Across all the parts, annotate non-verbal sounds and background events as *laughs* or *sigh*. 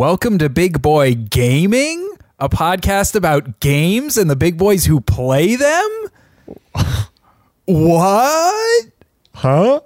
Welcome to Big Boy Gaming, a podcast about games and the big boys who play them. what? Huh?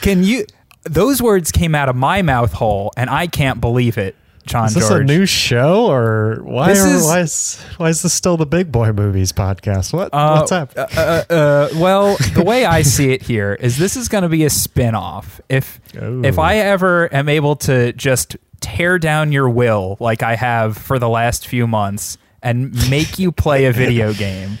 Can you? Those words came out of my mouth hole, and I can't believe it, John Is this George. a new show or why This are, is- why is why is this still the Big Boy Movies podcast? What Uh, what's up? uh, uh, uh, well, the way I see it here is this is going to be a spin-off. If if I ever am able to just tear down your will like I have for the last few months and make you play a video *laughs* game,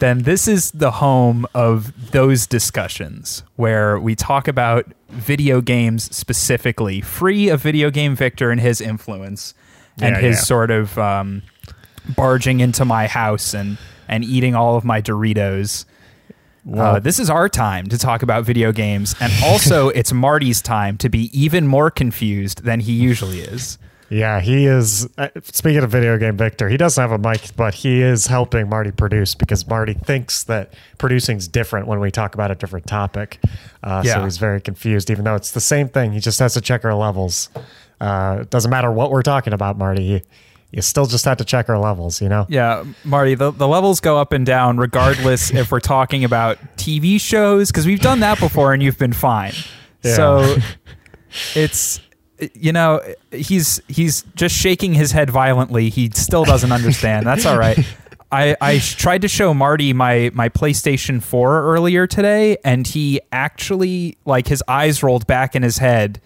then this is the home of those discussions where we talk about video games specifically, free of video game Victor and his influence and Yeah, his yeah. sort of um, barging into my house and and eating all of my Doritos. Uh, this is our time to talk about video games, and *laughs* also it's Marty's time to be even more confused than he usually is. yeah, he is. Uh, speaking of video game, Victor, he doesn't have a mic, but he is helping Marty produce because Marty thinks that producing is different when we talk about a different topic. Uh, Yeah. So he's very confused, even though it's the same thing. He just has to check our levels. Uh, it doesn't matter what we're talking about, Marty. You still just have to check our levels, you know? Yeah, Marty, the, the levels go up and down regardless *laughs* if we're talking about TV shows, because we've done that before and you've been fine. Yeah. So it's you know he's he's just shaking his head violently. He still doesn't understand. That's all right. I, I sh- tried to show Marty my my PlayStation 4 earlier today, and he actually like his eyes rolled back in his head,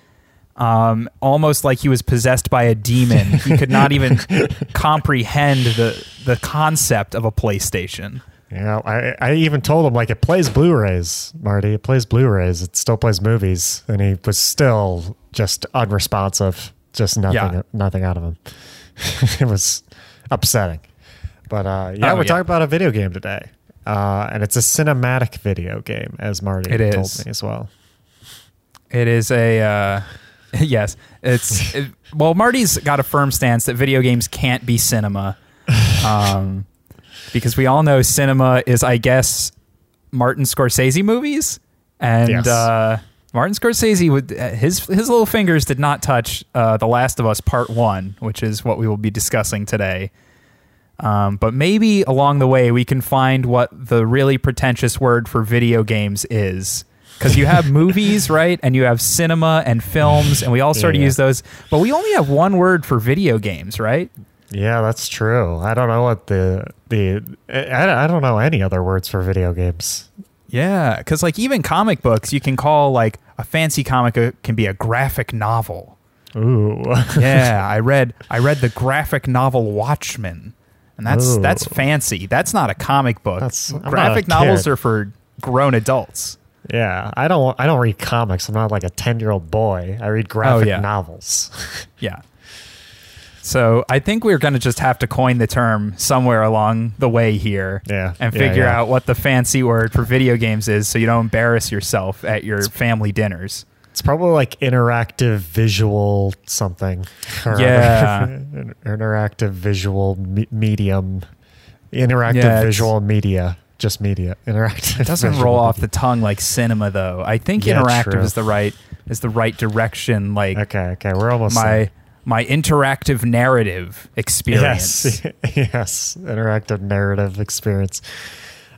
um, almost like he was possessed by a demon. He could not *laughs* even comprehend the the concept of a PlayStation. Yeah, I, I even told him like it plays Blu-rays, Marty. It plays Blu-rays. It still plays movies, and he was still just unresponsive. Just nothing, Yeah. nothing out of him. *laughs* it was upsetting. But uh, yeah, Oh, we're yeah. talking about a video game today, uh, and it's a cinematic video game, as Marty It told is. me as well. It is a uh, *laughs* yes. It's *laughs* it, well, Marty's got a firm stance that video games can't be cinema, um, because we all know cinema is, I guess, Martin Scorsese movies, and Yes. uh, Martin Scorsese would his his little fingers did not touch uh, The Last of Us Part One, which is what we will be discussing today. Um, but maybe along the way we can find what the really pretentious word for video games is. Because you have movies, right? And you have cinema and films, and we all sort of Yeah. use those. But we only have one word for video games, right? Yeah, that's true. I don't know what the the I, I don't know any other words for video games. Yeah, because like even comic books, you can call like a fancy comic a, can be a graphic novel. Ooh. *laughs* Yeah, I read I read the graphic novel Watchmen, and that's Ooh. that's fancy. That's not a comic book. That's- I'm not a graphic novels kid. are for grown adults. Yeah, I don't. I don't read comics. I'm not like a ten year old boy. I read graphic yeah. novels. *laughs* Yeah. So I think we're going to just have to coin the term somewhere along the way here, Yeah, and figure yeah. out what the fancy word for video games is, so you don't embarrass yourself at your family dinners. It's probably like interactive visual something. Yeah. *laughs* interactive visual me- medium. Interactive visual media. Just media. *laughs* Interactive. It doesn't roll off the tongue like cinema, though. I think Yeah, interactive true. is the right is the right direction. Like Okay. Okay. We're almost my there. my interactive narrative experience. Yes. *laughs* yes. Interactive narrative experience.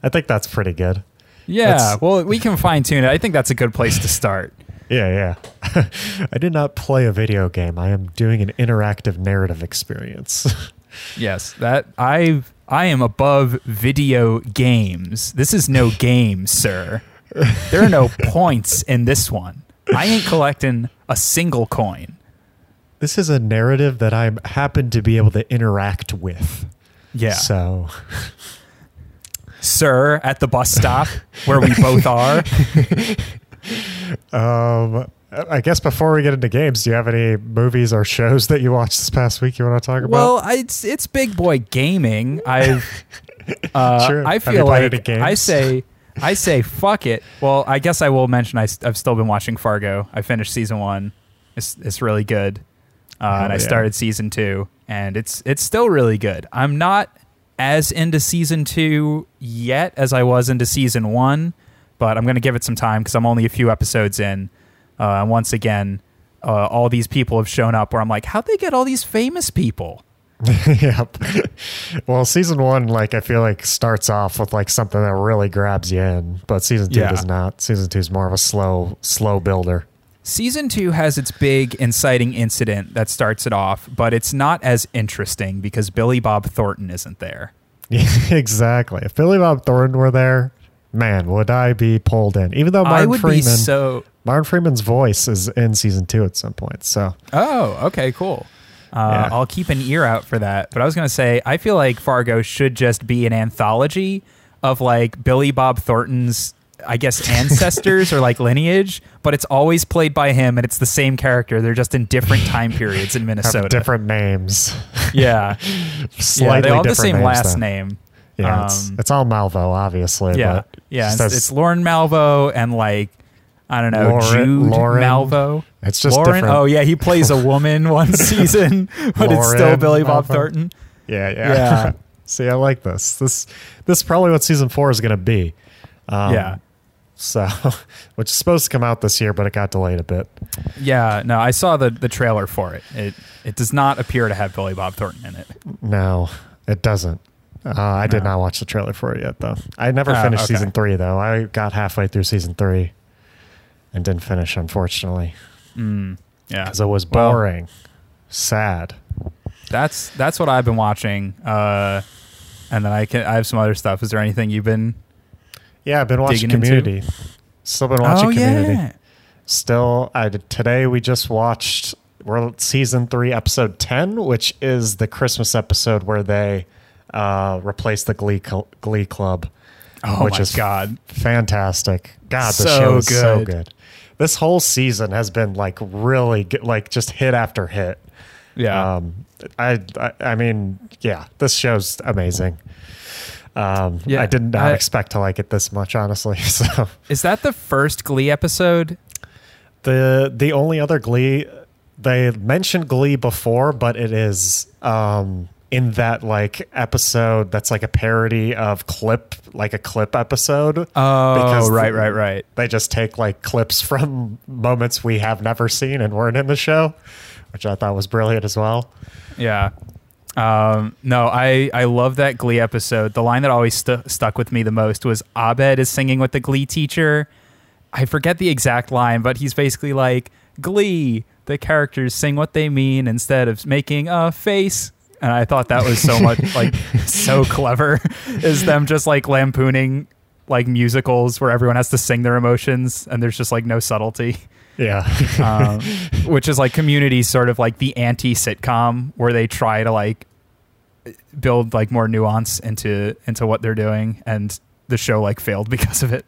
I think that's pretty good. Yeah, well, we can fine tune it. I think that's a good place to start. *laughs* Yeah, yeah. I did not play a video game. I am doing an interactive narrative experience. Yes, that I I am above video games. This is no *laughs* game, sir. There are no points in this one. I ain't collecting a single coin. this is a narrative that I happen to be able to interact with. Yeah, So, *laughs* sir, at the bus stop where we both are. *laughs* um, I guess before we get into games, do you have any movies or shows that you watched this past week you want to talk about? Well, I- it's it's big boy gaming. I've *laughs* uh. I feel like? I say *laughs* I say fuck it. Well, I guess I will mention I, have still been watching Fargo. I finished season one. It's it's really good, uh, Hell and I yeah. started season two, and it's it's still really good. I'm not as into season two yet as I was into season one, but I'm going to give it some time because I'm only a few episodes in. Uh, and once again, uh, all these people have shown up. Where I'm like, how'd they get all these famous people? *laughs* yep. *laughs* Well, season one, like I feel like starts off with like something that really grabs you in, but season two Yeah. does not. Season two is more of a slow, slow builder. Season two has its big inciting incident that starts it off, but it's not as interesting because Billy Bob Thornton isn't there. *laughs* exactly. If Billy Bob Thornton were there, man, would I be pulled in? Even though I Martin would Freeman, be so. Martin Freeman's voice is in season two at some point. So Oh, okay, cool. Uh, Yeah. I'll keep an ear out for that. But I was going to say, I feel like Fargo should just be an anthology of like Billy Bob Thornton's, I guess, ancestors or like lineage, but it's always played by him and it's the same character. They're just in different time periods in *laughs* have Minnesota. different names. *laughs* Yeah. *laughs* Slightly yeah, they all have the same names, last though. name. Yeah, it's, Um, it's all Malvo, obviously. Yeah. but Yeah. It's, as- it's Lorne Malvo and like, I don't know, Lorne- Jude Lorne. Malvo. It's just Lorne. different. Oh, yeah. He plays a woman one *laughs* season, but it's still Lorne Billy Bob Malvo. Thornton. Yeah, yeah. Yeah. *laughs* See, I like this. This this is probably what season four is going to be. Um, yeah. So, *laughs* which is supposed to come out this year, but it got delayed a bit. Yeah, no, I saw the the trailer for it. It it does not appear to have Billy Bob Thornton in it. No, it doesn't. Uh, I did not watch the trailer for it yet, though. I never Oh, finished okay. season three, though. I got halfway through season three and didn't finish, unfortunately, Mm, yeah, because it was Well- boring, sad. that's that's what I've been watching. Uh, and then I can I have some other stuff. Is there anything you've been? Yeah, I've been watching Digging into- Community. Still been watching oh Community. yeah, Still, I did, today we just watched we're season three, episode ten, which is the Christmas episode where they uh, replace the Glee cl- Glee Club. oh which my is god, Fantastic! God, the So show is so good. This whole season has been like really good, like just hit after hit. yeah, Um, I, I, I mean, yeah, this show's amazing. Um, Yeah, I did not I- expect to like it this much, honestly. *laughs* So is that the first Glee episode? the the only other Glee they mentioned Glee before, but it is um, in that like episode that's like a parody of clip, like a clip episode. Oh, Because right, right, right. They just take like clips from moments we have never seen and weren't in the show, which I thought was brilliant as well. Yeah. Um, no, I, I love that Glee episode. The line that always stu- stuck with me the most was Abed is singing with the Glee teacher. I forget the exact line, but he's basically like, Glee, the characters sing what they mean instead of making a face. And I thought that was so much *laughs* like so clever is them just like lampooning like musicals where everyone has to sing their emotions and there's just like no subtlety Yeah. um, *laughs* which is like community sort of like the anti sitcom where they try to like build like more nuance into into what they're doing and the show like failed because of it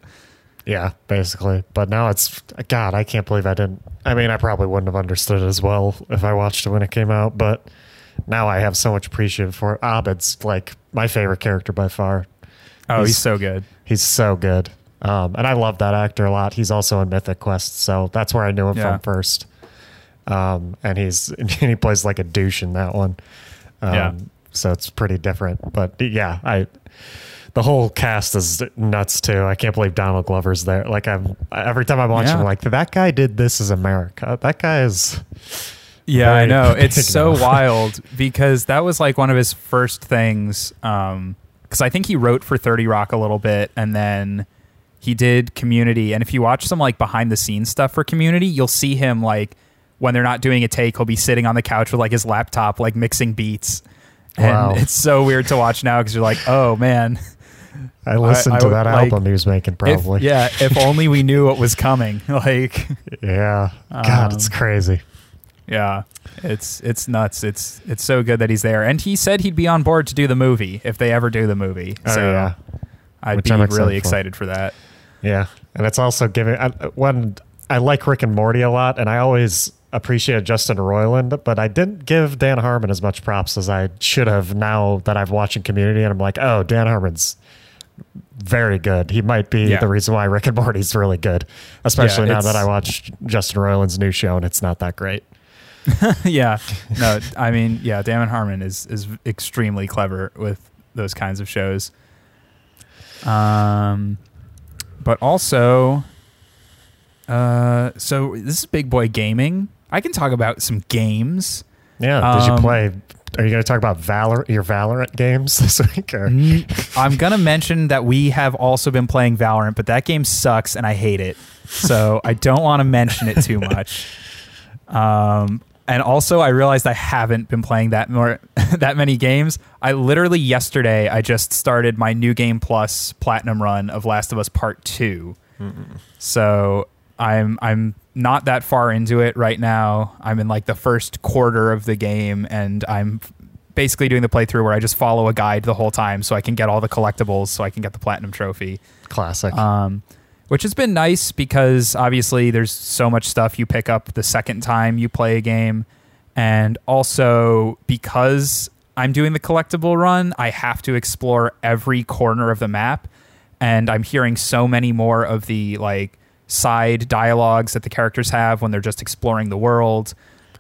Yeah, basically. But now it's God. I can't believe I didn't. I mean, I probably wouldn't have understood it as well if I watched it when it came out. But now I have so much appreciation for it. Abed's like my favorite character by far. oh he's, He's- so good He's so good, um, and I love that actor a lot. He's also in Mythic Quest, so that's where I knew him Yeah. from first. Um, and he's *laughs* and he plays like a douche in that one. Um, Yeah. So it's pretty different, but yeah, I the whole cast is nuts too. I can't believe Donald Glover's there. Like I'm every time I'm watching, Yeah. I'm like that guy did this as America. That guy is yeah i Very know it's so wild because that was like one of his first things um because i think he wrote for 30 rock a little bit and then he did community and if you watch some like behind the scenes stuff for community you'll see him like when they're not doing a take he'll be sitting on the couch with like his laptop like mixing beats and Wow. *laughs* it's so weird to watch now because you're like oh man I listened I to would, that like, album he was making If- probably. yeah if only we knew what was coming *laughs* like Yeah. God, it's Um, crazy. Yeah, it's it's nuts. It's it's so good that he's there, and he said he'd be on board to do the movie if they ever do the movie. Oh, so yeah. I'd Which be I'm excited really for. excited for that. Yeah, and it's also giving I, when I like Rick and Morty a lot, and I always appreciated Justin Roiland, but I didn't give Dan Harmon as much props as I should have. Now that I've watching Community, and I'm like, oh, Dan Harmon's very good. He might be Yeah. the reason why Rick and Morty's really good, especially Yeah, now that I watched Justin Roiland's new show and it's not that great. *laughs* yeah, no, I mean, yeah, Damon Harmon is is extremely clever with those kinds of shows. Um, but also, uh, so this is Big Boy Gaming. I can talk about some games. Yeah. Did you Um, play? Are you going to talk about Valor your Valorant games *laughs* this week? Or? I'm gonna mention that we have also been playing Valorant, but that game sucks and I hate it. So I don't want to mention it too much. *laughs* Um, and also, I realized I haven't been playing that more *laughs* that many games. I literally yesterday I just started my new game plus platinum run of Last of Us Part 2 So I'm I'm not that far into it right now. I'm in like the first quarter of the game, and I'm basically doing the playthrough where I just follow a guide the whole time, so I can get all the collectibles, so I can get the platinum trophy Classic. um, which has been nice because obviously there's so much stuff you pick up the second time you play a game, and also because I'm doing the collectible run, I have to explore every corner of the map, and I'm hearing so many more of the like side dialogues that the characters have when they're just exploring the world.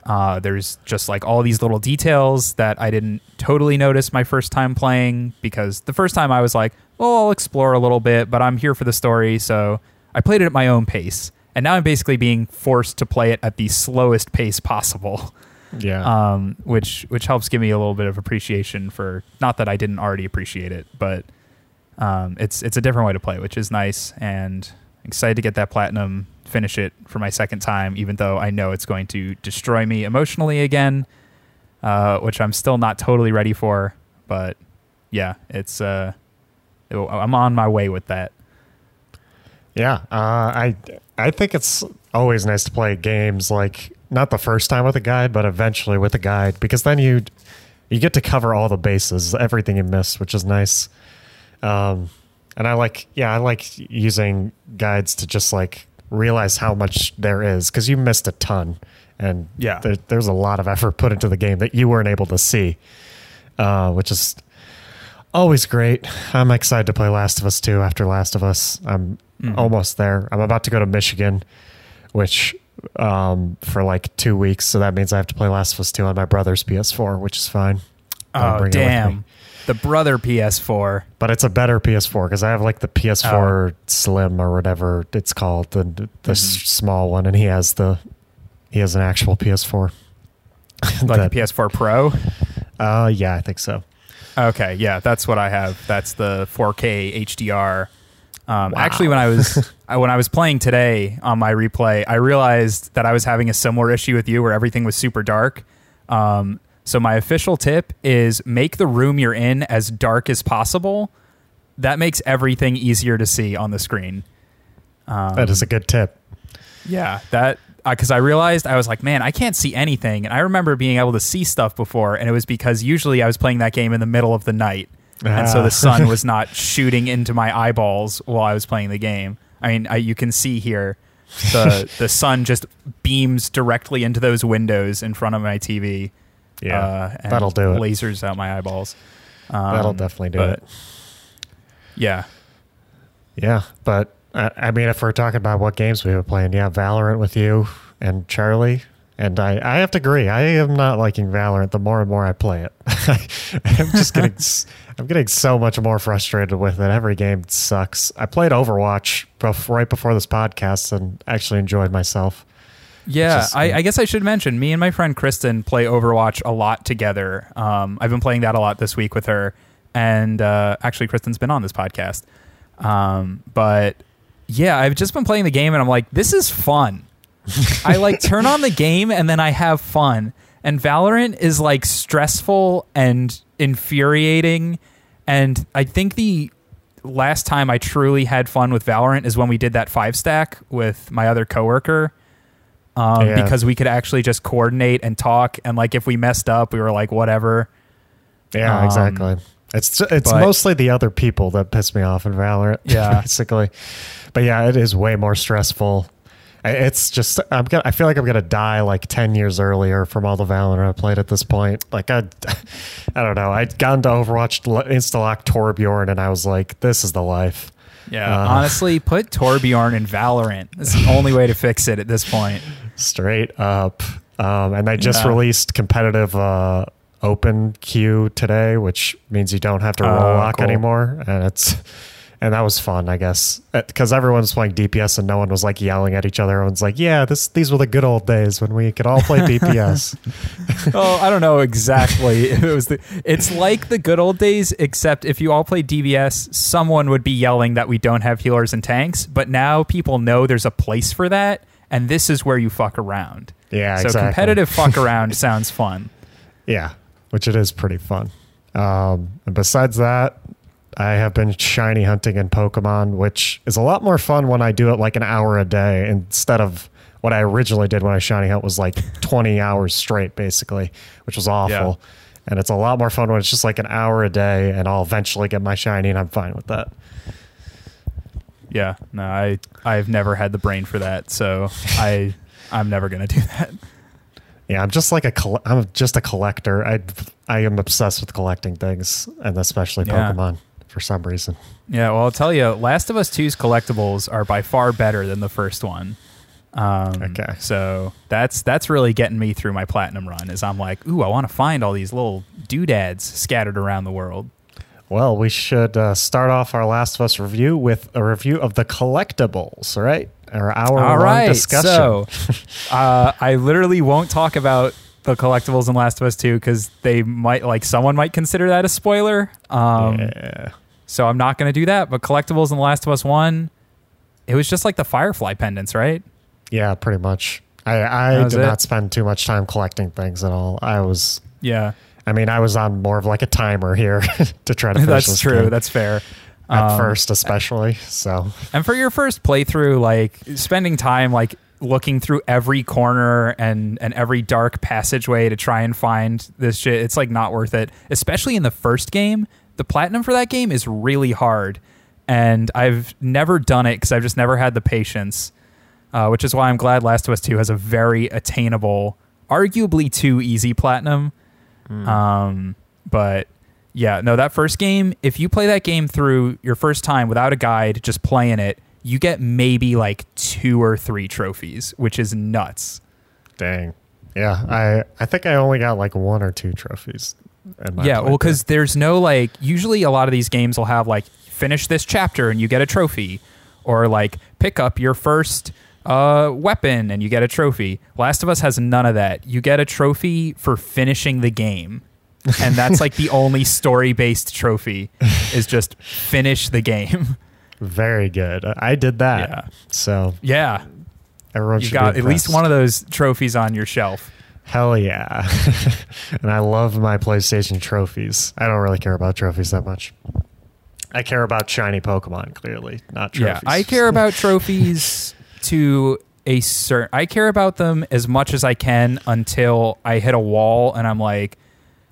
Uh, there's just like all these little details that I didn't totally notice my first time playing because the first time I was like, well, I'll explore a little bit, but I'm here for the story. So I played it at my own pace. And now I'm basically being forced to play it at the slowest pace possible, yeah. um, which which helps give me a little bit of appreciation for not that I didn't already appreciate it, but um, it's it's a different way to play, which is nice. And excited to get that platinum, finish it for my second time, even though I know it's going to destroy me emotionally again, uh, which I'm still not totally ready for. But yeah, it's uh, it- I'm on my way with that. Yeah, uh, I I think it's always nice to play games like not the first time with a guide, but eventually with a guide because then you you get to cover all the bases, everything you missed, which is nice. Um, and I like yeah, I like using guides to just like realize how much there is because you missed a ton, and Yeah. there, there's a lot of effort put into the game that you weren't able to see, uh, which is always great. I'm excited to play Last of Us 2 after Last of Us. I'm Mhm. almost there. I'm about to go to Michigan, which um, for like two weeks. So that means I have to play Last of Us 2 on my brother's PS4, which is fine. Oh bring it with me. damn, the brother PS4. But it's a better PS4 because I have like the PS4 Slim or whatever it's called, the the Mhm. small one, and he has the he has an actual PS4. *laughs* like That- the PS4 Pro. uh, yeah, I think so. Okay, yeah, that's what I have. That's the 4K HDR. Um, Wow. Actually, when I was *laughs* I- when I was playing today on my replay, I realized that I was having a similar issue with you, where everything was super dark. Um, so my official tip is make the room you're in as dark as possible. That makes everything easier to see on the screen. Um, That is a good tip. yeah, that because I realized I was like, man, I can't see anything, and I remember being able to see stuff before, and it was because usually I was playing that game in the middle of the night, and so Ah. the sun was *laughs* not shooting into my eyeballs while I was playing the game. I mean, I, you can see here the *laughs* the sun just beams directly into those windows in front of my TV. Yeah, uh, and that'll do it. Lasers out my eyeballs. Um, That'll definitely do but- it. Yeah, Yeah, but uh, I mean, if we're talking about what games we were playing, yeah, Valorant with you and Charlie, and I, I have to agree. I am not liking Valorant the more and more I play it. *laughs* I'm just getting, *laughs* I'm getting so much more frustrated with it. Every game sucks. I played Overwatch bef- right before this podcast and actually enjoyed myself. Yeah, Just- I, I guess I should mention me and my friend Kristen play Overwatch a lot together. Um, I've been playing that a lot this week with her, and uh, actually, Kristen's been on this podcast. Um, but yeah, I've just been playing the game, and I'm like, this is fun. *laughs* I like turn on the game, and then I have fun. And Valorant is like stressful and infuriating. And I think the last time I truly had fun with Valorant is when we did that five stack with my other coworker um, Yeah. because we could actually just coordinate and talk. And like if we messed up, we were like, whatever. Yeah, Um, exactly. It's it's but- mostly the other people that piss me off in Valorant. *laughs* Yeah. basically. But yeah, it is way more stressful. It's just I'm gonna. I feel like I'm gonna die like ten years earlier from all the Valorant I played at this point. Like I, *laughs* I don't know. I'd gone to Overwatch Instalock Torbjorn, and I was like, "This is the life." Yeah, Uh. honestly, put Torbjorn in Valorant. It's the only way to fix it at this point. Straight up. Um, and they just Yeah. released competitive uh, open queue today, which means you don't have to role lock cool. anymore, and it's and that was fun, I guess, because everyone's playing DPS and no one was like yelling at each other. Everyone's like, "Yeah, this these were the good old days when we could all play *laughs* DPS." oh, *laughs* I don't know exactly. it was the, it's like the good old days, except if you all play DPS, someone would be yelling that we don't have healers and tanks. But now people know there's a place for that, and this is where you fuck around. Yeah, so exactly. competitive *laughs* fuck around sounds fun. Yeah, which it is pretty fun. Um, and besides that, I have been shiny hunting in Pokemon, which is a lot more fun when I do it like an hour a day instead of what I originally did when I shiny hunt was like *laughs* 20 hours straight, basically, which was awful. Yeah. And it's a lot more fun when it's just like an hour a day, and I'll eventually get my shiny, and I'm fine with that. Yeah, no, I I've never had the brain for that, so I I'm never gonna do that. Yeah, I'm just like a coll- I'm just a collector. I I am obsessed with collecting things, and especially Yeah. Pokemon for some reason. Yeah, well, I'll tell you, Last of Us 2's collectibles are by far better than the first one. Um, Okay. So that's that's really getting me through my platinum run. Is I'm like, ooh, I want to find all these little doodads scattered around the world. Well, we should uh, start off our Last of Us review with a review of the collectibles, right? Our hour All long right. discussion. So *laughs* uh, I literally won't talk about the collectibles in Last of Us 2 because they might like someone might consider that a spoiler. Um, yeah. So I'm not going to do that. But collectibles in The Last of Us 1, it was just like the Firefly pendants, right? yeah, pretty much. I, I did it? not spend too much time collecting things at all. I was, Yeah. I mean, I was on more of like a timer here *laughs* to try to finish That's true. game. That's fair. at Um, first, especially. So And for your first playthrough, like spending time like looking through every corner and and every dark passageway to try and find this shit, it's like not worth it. Especially in the first game, the platinum for that game is really hard, and I've never done it because I've just never had the patience. Uh, which is why I'm glad Last of Us Two has a very attainable, arguably too easy platinum. Um, but yeah, no, that first game, if you play that game through your first time without a guide, just playing it, you get maybe like two or three trophies, which is nuts. dang. Yeah, I I think I only got like one or two trophies. yeah, well, because there's no like, usually a lot of these games will have like, finish this chapter and you get a trophy, or like, pick up your first uh, weapon and you get a trophy. Last of Us has none of that. You get a trophy for finishing the game. and that's like the only story based trophy is just finish the game. very good. I did that. Yeah. So Yeah, everyone you should got at least one of those trophies on your shelf. Hell yeah. *laughs* and I love my PlayStation trophies. I don't really care about trophies that much. I care about shiny Pokemon, clearly, not trophies. Yeah, I care about *laughs* trophies to a certain. I care about them as much as I can until I hit a wall and I'm like,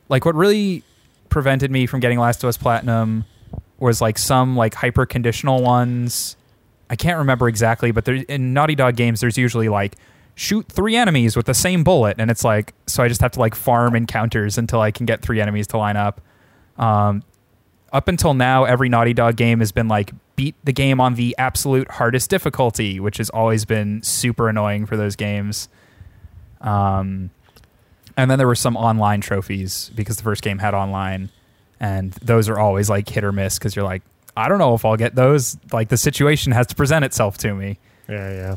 like what really prevented me from getting Last of Us Platinum was like some like hyper conditional ones. I can't remember exactly, but there in Naughty Dog games, there's usually like shoot three enemies with the same bullet, and it's like so I just have to like farm encounters until I can get three enemies to line up. Um, up until now, every Naughty Dog game has been like beat the game on the absolute hardest difficulty, which has always been super annoying for those games. Um, and then there were some online trophies because the first game had online, and those are always like hit or miss because you're like, I don't know if I'll get those. Like the situation has to present itself to me. Yeah, yeah.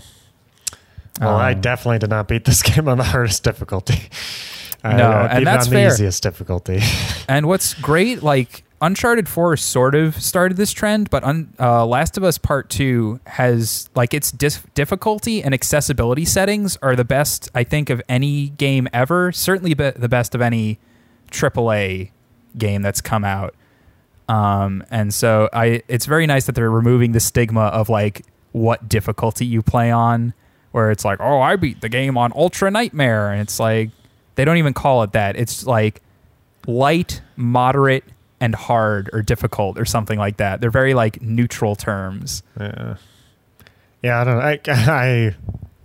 Well, I Um, definitely did not beat this *laughs* game on the hardest difficulty. I, No, I and that's on the fair. easiest difficulty. *laughs* And what's great, like Uncharted 4 sort of started this trend, but un, uh, Last of Us Part 2 has, like, its dis- difficulty and accessibility settings are the best, I think, of any game ever. Certainly be- the best of any AAA game that's come out. Um, and so I, it's very nice that they're removing the stigma of, like, what difficulty you play on, where it's like, oh, I beat the game on Ultra Nightmare. And it's like, they don't even call it that. It's like, light, moderate, and hard or difficult or something like that. They're very like neutral terms. yeah. Yeah, I don't know. I, *laughs*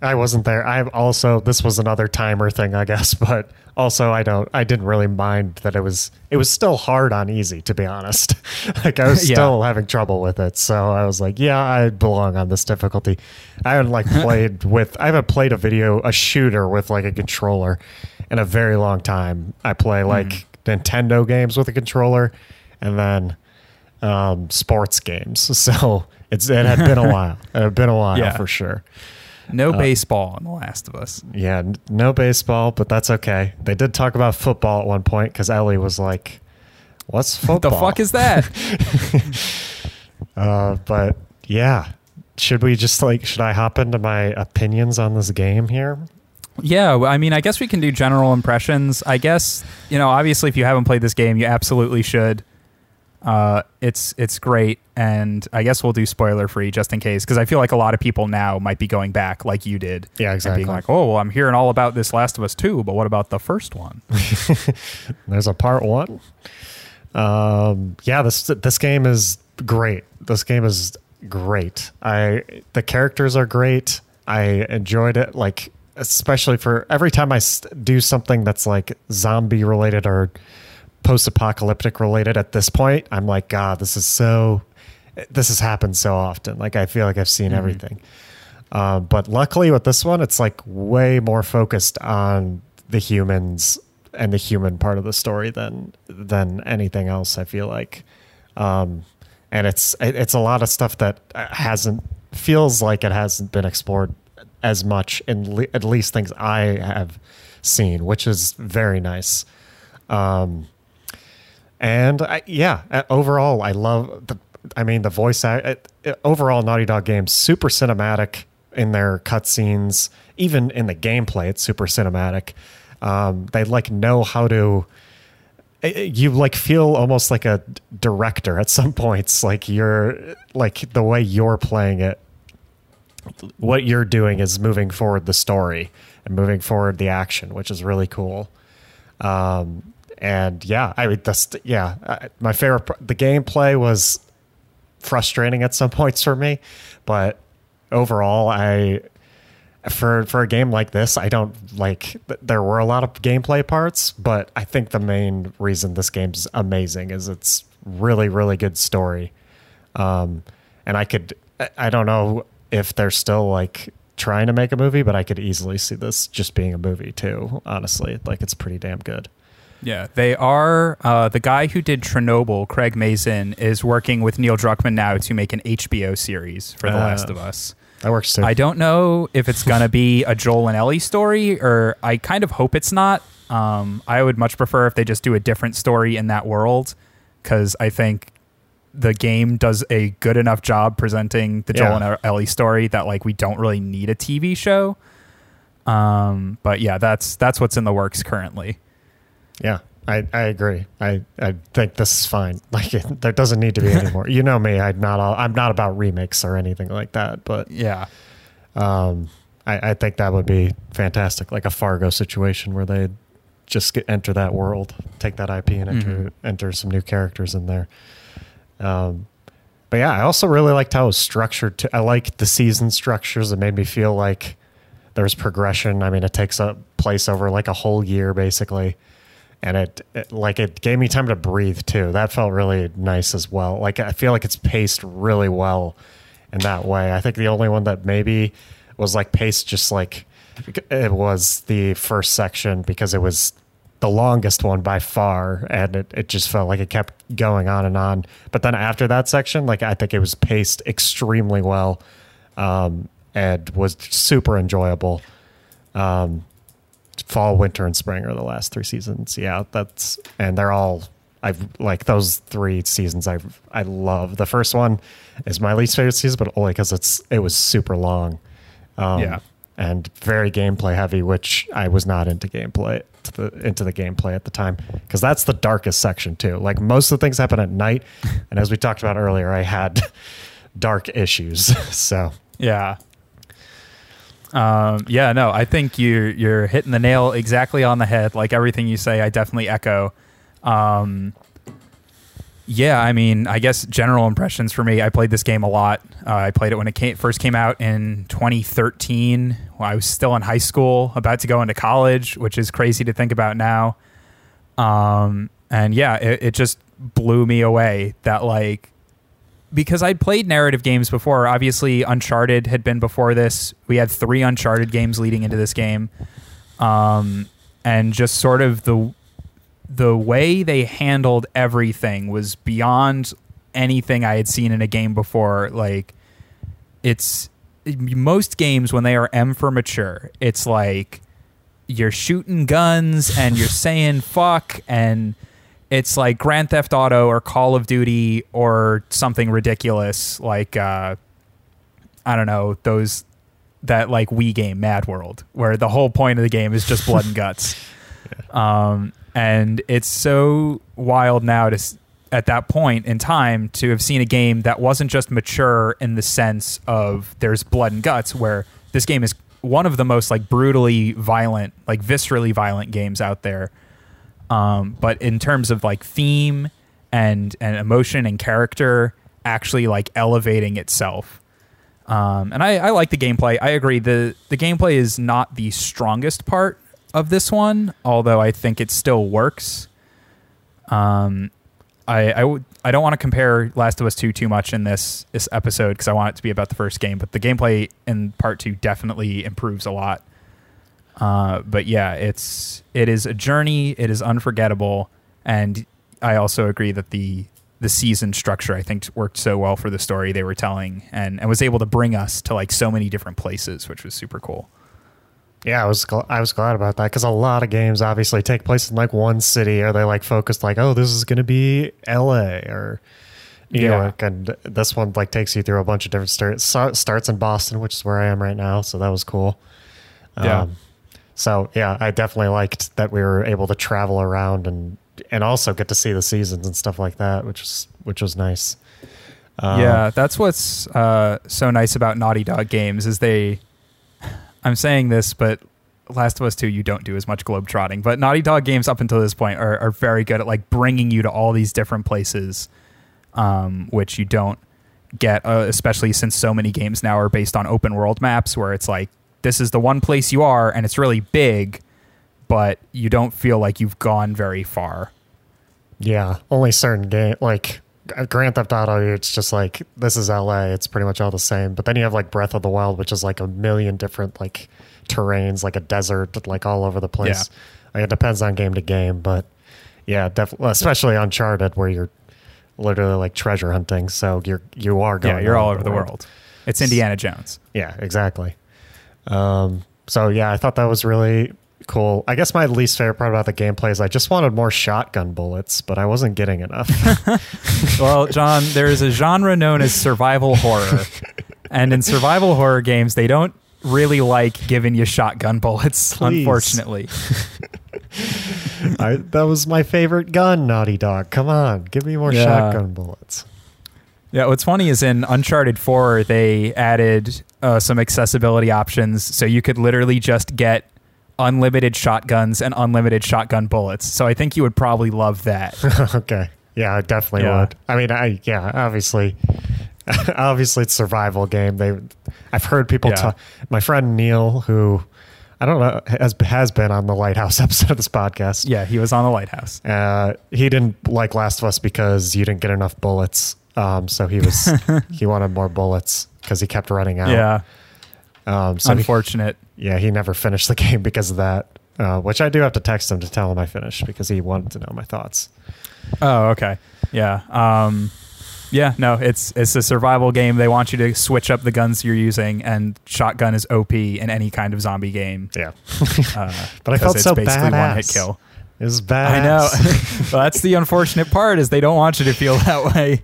I I wasn't there. I also this was another timer thing, I guess, *laughs* but also I don't I didn't really mind that it was it was still hard on easy to be honest. *laughs* like I was Yeah. still having trouble with it. So I was like, yeah, I belong on this difficulty. I haven't like played with I haven't played a video a shooter with like a controller in a very long time. I play like mm. Nintendo games with a controller and then um, sports games. *laughs* So it's it had been a *laughs* while. It had been a while Yeah. for sure. No baseball in The Last of Us. Yeah, n- no baseball, but that's okay. They did talk about football at one point because Ellie was like, "What's football?" *laughs* the fuck is that? Uh, but yeah, should we just like should I hop into my opinions on this game here? Yeah, well, I mean, I guess we can do general impressions. I guess you know, obviously, if you haven't played this game, you absolutely should. Uh, it's it's great, and I guess we'll do spoiler free just in case, because I feel like a lot of people now might be going back like you did. Yeah, And exactly. being like, oh, well, I'm hearing all about this Last of Us 2, but what about the first one? *laughs* There's a part one. Um, yeah, this this game is great. This game is great. I the characters are great. I enjoyed it. Like especially for every time I do something that's like zombie related or post apocalyptic related. At this point, I'm like, God, this is so. This has happened so often. Like I feel like I've seen everything. Um, but luckily with this one, it's like way more focused on the humans and the human part of the story than than anything else. I feel like, um, and it's it's a lot of stuff that hasn't feels like it hasn't been explored as much in le- at least things I have seen, which is very nice. Um, and I, yeah, overall, I love the. I mean, the voice. act- uh, Overall, Naughty Dog games super cinematic in their cutscenes. Even in the gameplay, it's super cinematic. Um, they like know how to. You like feel almost like a director at some *laughs* points. Like you're like the way you're playing it. What you're doing is moving forward the story and moving forward the action, which is really cool. Um, and yeah, I mean, yeah. I, my favorite. The gameplay was frustrating at some *laughs* points for me, but overall, I for for a game like this, I don't like. th- There were a lot of gameplay parts, but I think the main reason this game's amazing is it's really really good story. Um, and I could. I don't know if they're still like trying to make a movie, but I could easily see this just being a movie too. Honestly, like it's pretty damn good. Yeah, they are. Uh, the guy who did Chernobyl, Craig Mazin, is working with Neil Druckmann now to make an HBO series for The Uh, Last of Us. That works too. I don't know if it's gonna be a Joel and Ellie story, or I kind of hope it's not. Um, I would much prefer if they just do a different story in that world, because I think the game does a good enough job presenting the Joel Yeah. and Ellie story that like we don't really need a TV show. Um, but yeah, that's that's what's in the works currently. Yeah, I, I agree. I, I think this is fine. *laughs* Like it, there doesn't need to be anymore. You know me. I'm not all, I'm not about remakes or anything like that. But Yeah. um, I, I think that would be fantastic, like a Fargo situation where they just get, enter that world, take that IP, and enter Mhm. enter some new characters in there. Um, but yeah, I also really liked how it was structured. To, I like the season structures. It made me feel like there's progression. I mean, it takes a place over like a whole year basically, and it, it like it gave me time to breathe too. That felt really nice as well. Like I feel like it's paced really well in that way. I think the only one that maybe was like paced just like it was the first section because it was the longest one by far and it, it just felt like it kept going on and on. But then after that section like i think it was paced extremely well um, and was super enjoyable. Um, fall winter and spring are the last three seasons. Yeah that's and they're all i've like those three seasons i i love. The first one is my least favorite season but only because it's it was super long. Um, Yeah. and very gameplay heavy which i was not into gameplay to the, into the gameplay at the time because that's the darkest section too like most of the things happen at night and as we talked about earlier i had *laughs* dark issues *laughs* so Yeah. Um, yeah, no, I think you're you're hitting the nail exactly on the head. Like everything you say, I definitely echo. Um, yeah, I mean, I guess general impressions for me. I played this game a lot. Uh, I played it when it came, first came out in 2013. When I was still in high school, about to go into college, which is crazy to think about now. Um, and yeah, it, it just blew me away that like because I'd played narrative games before. Obviously, Uncharted had been before this. We had three Uncharted games leading into this game, um, and just sort of the the way they handled everything was beyond anything I had seen in a game before. Like it's most games when they are M for mature, it's like you're shooting guns and you're *laughs* *laughs* saying fuck and it's like Grand Theft Auto or Call of Duty or something ridiculous like uh I don't know, those that like Wii game Mad World where the whole point of the game is just blood and guts. *laughs* Um and it's so wild now to at that point in time to have seen a game that wasn't just mature in the sense of there's blood and guts where this game is one of the most like brutally violent like viscerally violent games out there. Um, but in terms of like theme and and emotion and character actually like elevating itself. Um, and I, I like the gameplay. I agree. The the gameplay is not the strongest part of this one although i think it still works um, I I don't want to compare Last of Us 2 too much in this this episode because I want it to be about the first game, but the gameplay in part 2 definitely improves a lot. Uh, but yeah, it's it is a journey, it is unforgettable, and I also agree that the the season structure I think worked so well for the story they were telling and, and was able to bring us to like so many different places, which was super cool. Yeah, I was gl- I was glad about that because a lot of games obviously take place in like one city, Are they like focused like, oh, this is going to be L.A. or New Yeah. York, and this one like takes you through a bunch of different starts. Start, starts in Boston, which is where I am right now, so that was cool. Yeah. Um, so yeah, I definitely liked that we were able to travel around and and also get to see the seasons and stuff like that, which was which was nice. Um, yeah, that's what's uh, so nice about Naughty Dog games is they. I'm saying this, but Last of Us 2, you don't do as much globetrotting. But Naughty Dog games up until this point are, are very good at like bringing you to all these different places, um, which you don't get, uh, especially since so many games now are based on open world maps, where it's like this is the one place you are, and it's really big, but you don't feel like you've gone very far. Yeah, only certain game like Grand Theft Auto. It's just like this is LA. It's pretty much all the same. But then you have like Breath of the Wild, which is like a million different like terrains, like a desert, like all over the place. Like, it depends on game to game, but yeah, definitely, especially Uncharted, where you're literally like treasure hunting. So you're you are going. Yeah, you're all over the world. It's Indiana Jones. Yeah, exactly. Um, so yeah, I thought that was really cool. I guess my least favorite part about the gameplay is I just wanted more shotgun bullets, but I wasn't getting enough. *laughs* Well, John, there is a genre known as survival horror. *laughs* And in survival horror games, they don't really like giving you shotgun bullets, Please. unfortunately. *laughs* I, that was my favorite gun, Naughty Dog. Come on, give me more Yeah. shotgun bullets. Yeah, what's funny is in Uncharted 4, they added uh, some accessibility options so you could literally just get unlimited shotguns and unlimited shotgun bullets. So I think you would probably love that. *laughs* okay. Yeah, I definitely Yeah. would. I mean, I yeah, obviously, *laughs* obviously it's a survival game. They, I've heard people Yeah. talk. My friend Neil, who I don't know has has been on the Lighthouse *laughs* episode of this podcast. yeah, he was on the lighthouse. Uh, he didn't like Last of Us because you didn't get enough bullets. Um, so he was he wanted more bullets because he kept running out. Yeah, Um, so he, unfortunate. yeah, he never finished the *laughs* game because of that. Uh, which I do have to text him to tell him I finished because he wanted to know my thoughts. Oh, okay. Yeah. Um, yeah, no, it's it's a survival game. They want you to switch up the guns you're using, and shotgun is OP in any kind of zombie game. Yeah, Uh, *laughs* but I felt it's so basically badass. one hit kill. Was bad. I know. *laughs* well, that's the unfortunate part is they don't want you to feel that way.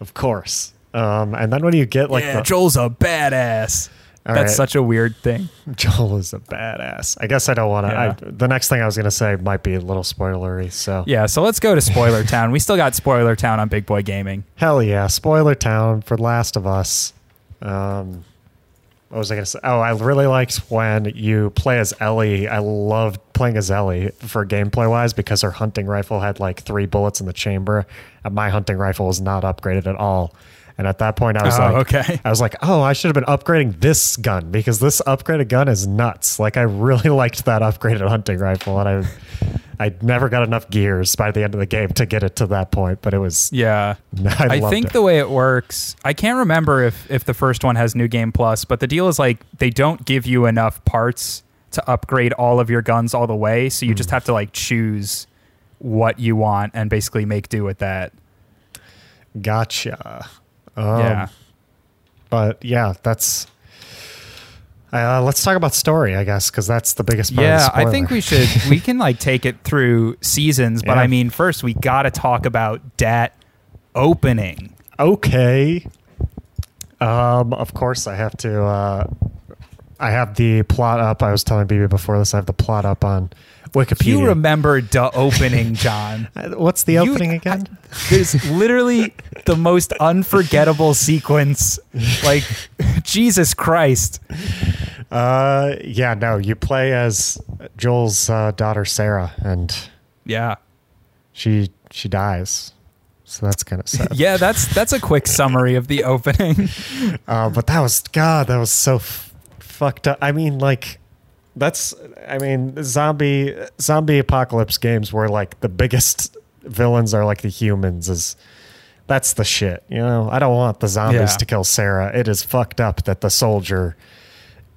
of course. Um, and then when you get like yeah, the, Joel's a badass. All that's right. such a weird thing. *laughs* Joel is a badass. I guess I don't want to. Yeah. The next thing I was going to say might be a little spoilery. So Yeah, so let's go to Spoiler Town. We still got Spoiler Town on Big Boy Gaming. hell yeah, spoiler town for Last of Us. Um, what was I going to say? Oh, I really liked when you play as Ellie. I loved playing as Ellie for gameplay wise because her hunting rifle had like three bullets in the chamber, and my hunting rifle was not upgraded at all. And at that point, I was Oh, like, okay. I was like, oh, I should have been upgrading this gun because this upgraded gun is nuts. Like, I really *laughs* liked that upgraded hunting rifle, and I, I never got enough gears by the end of the game to get it to that point. But it was, Yeah. *laughs* I, I, think it. the way it works, I can't remember if if the first one has New Game Plus, but the deal is like they don't give you enough parts to upgrade all of your guns all the way, so you Hmm. just have to like choose what you want and basically make do with that. Gotcha. Um, yeah. But yeah, that's. Uh, let's talk about story, I guess, because that's the biggest part. Yeah, of the I think we should we *laughs* can like take it through seasons, but Yeah. I mean first we got to talk about that opening. okay. Um, of course, I have to. Uh, I have the plot up. I was telling BB before this. I have the plot up on Wikipedia. You remember the opening, *laughs* John? What's the You- opening again? There's literally the most unforgettable *laughs* sequence. Like Jesus Christ. Uh, yeah, no. You play as Joel's uh, daughter Sarah, and Yeah. she she dies. So that's kind of sad. *laughs* Yeah, that's that's a quick summary of the opening. Uh, but that was God. That was so f- fucked up. I mean, like that's. I mean, zombie zombie apocalypse games where like the biggest villains are like the humans. Is that's the shit. You know, I don't want the zombies Yeah. to kill Sarah. It is fucked up that the soldier,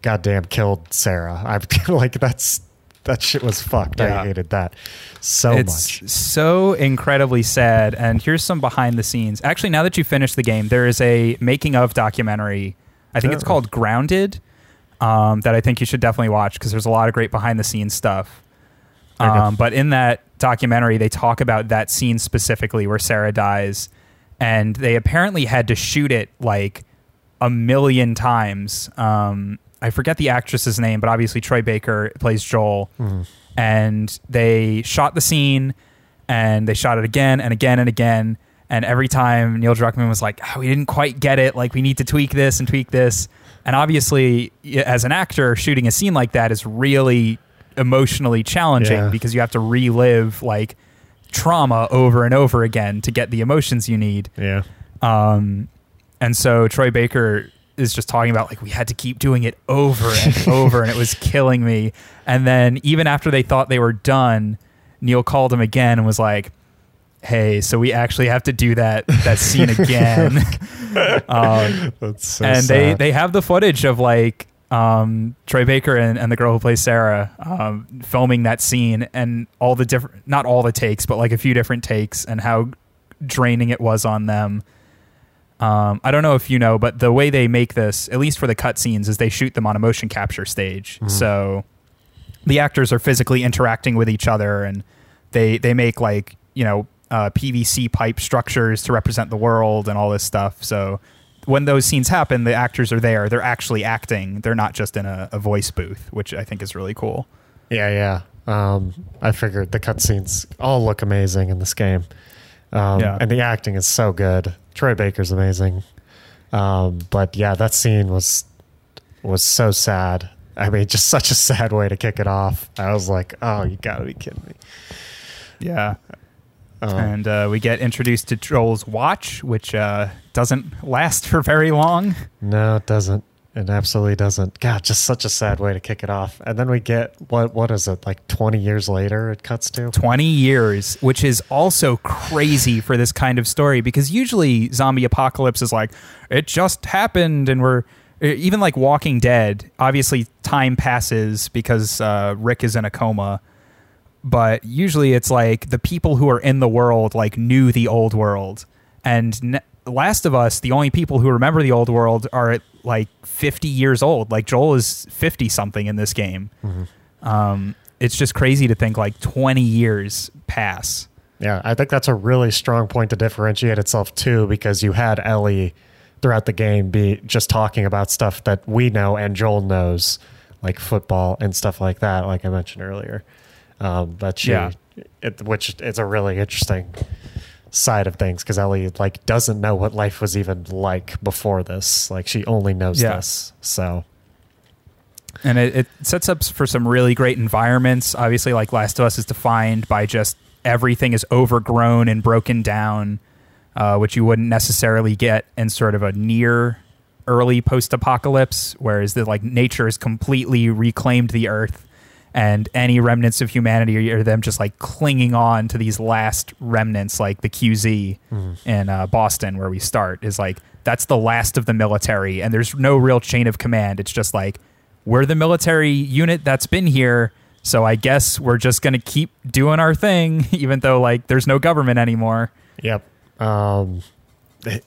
goddamn, killed Sarah. *laughs* I like that's that shit was fucked. Yeah. I hated that so it's much. so incredibly sad. And here's some behind the scenes. Actually, now that you finished the game, there is a making of documentary. I think it's Oh. called Grounded. Um, that I think you should definitely watch because there's a lot of great behind the scenes stuff. Um, but in that documentary, they talk about that scene specifically where Sarah dies, and they apparently had to shoot it like a million times. Um, I forget the actress's name, but obviously Troy Baker plays Joel, and they shot the scene, and they shot it again and again and again. And every time Neil Druckmann was like, oh, "We didn't quite get it. Like, we need to tweak this and tweak this." And obviously, as an actor, shooting a scene like that is really emotionally challenging Yeah. because you have to relive like trauma over and over again to get the emotions you need. Yeah. Um, and so Troy Baker is just talking about like we had to keep doing it over and *laughs* over, and it was killing me. And then even after they thought they were done, Neil called him again and was like, "Hey, so we actually have to do that that scene *laughs* again." *laughs* um, That's so and they sad. they have the footage of like um, Troy Baker and, and the girl who plays Sarah um, filming that scene and all the different not all the takes but like a few different takes and how draining it was on them. Um, I don't know if you know, but the way they make this, at least for the cut scenes, is they shoot them on a motion capture stage. So the actors are physically interacting with each other, and they they make like you know uh, PVC pipe structures to represent the world and all this stuff. So when those scenes happen, the actors are there; they're actually acting. They're not just in a, a voice booth, which I think is really cool. Yeah, yeah. Um, I figured the cutscenes all look amazing in this game. Um, Yeah. And the acting is so good. Troy Baker's amazing. Um, but yeah, that scene was was so sad. I mean, just such a *laughs* sad way to kick it off. I was like, oh, you gotta be kidding me. Yeah. Um, and uh, we get introduced to Joel's watch, which uh, doesn't last for very long. no, it doesn't. It absolutely doesn't. God, just such a sad way to kick it off. And then we get what what is it, like twenty years later it cuts to? 20 years, which is also crazy for this kind of story because usually zombie apocalypse is like, it just happened and we're. Even like Walking Dead, obviously time passes because uh, Rick is in a coma, but usually it's like the people who are in the world like knew the old world, and n- Last of Us, the only people who remember the old world are at like 50 years old. Like Joel is 50 something in this game. Um, it's just crazy to think like 20 years pass. Yeah, I think that's a really strong point to differentiate itself too, because you had Ellie throughout the game be just talking about stuff that we know and Joel knows, like football and stuff like that, like I mentioned earlier. Um, that she, Yeah. it, which is a really interesting side of things because Ellie like doesn't know what life was even like before this. Like she only knows Yeah. this. So and it, it sets up for some really great environments. Obviously, like Last of Us is defined by just everything is overgrown and broken down, uh, which you wouldn't necessarily get in sort of a near early post-apocalypse, whereas the like nature has completely reclaimed the earth, and any remnants of humanity are them just like clinging on to these last remnants, like the QZ in uh, Boston, where we start, is like that's the last of the military, and there's no real chain of command. It's just like we're the military unit that's been here, so I guess we're just gonna keep doing our thing, *laughs* even though like there's no government anymore. Yep. Um,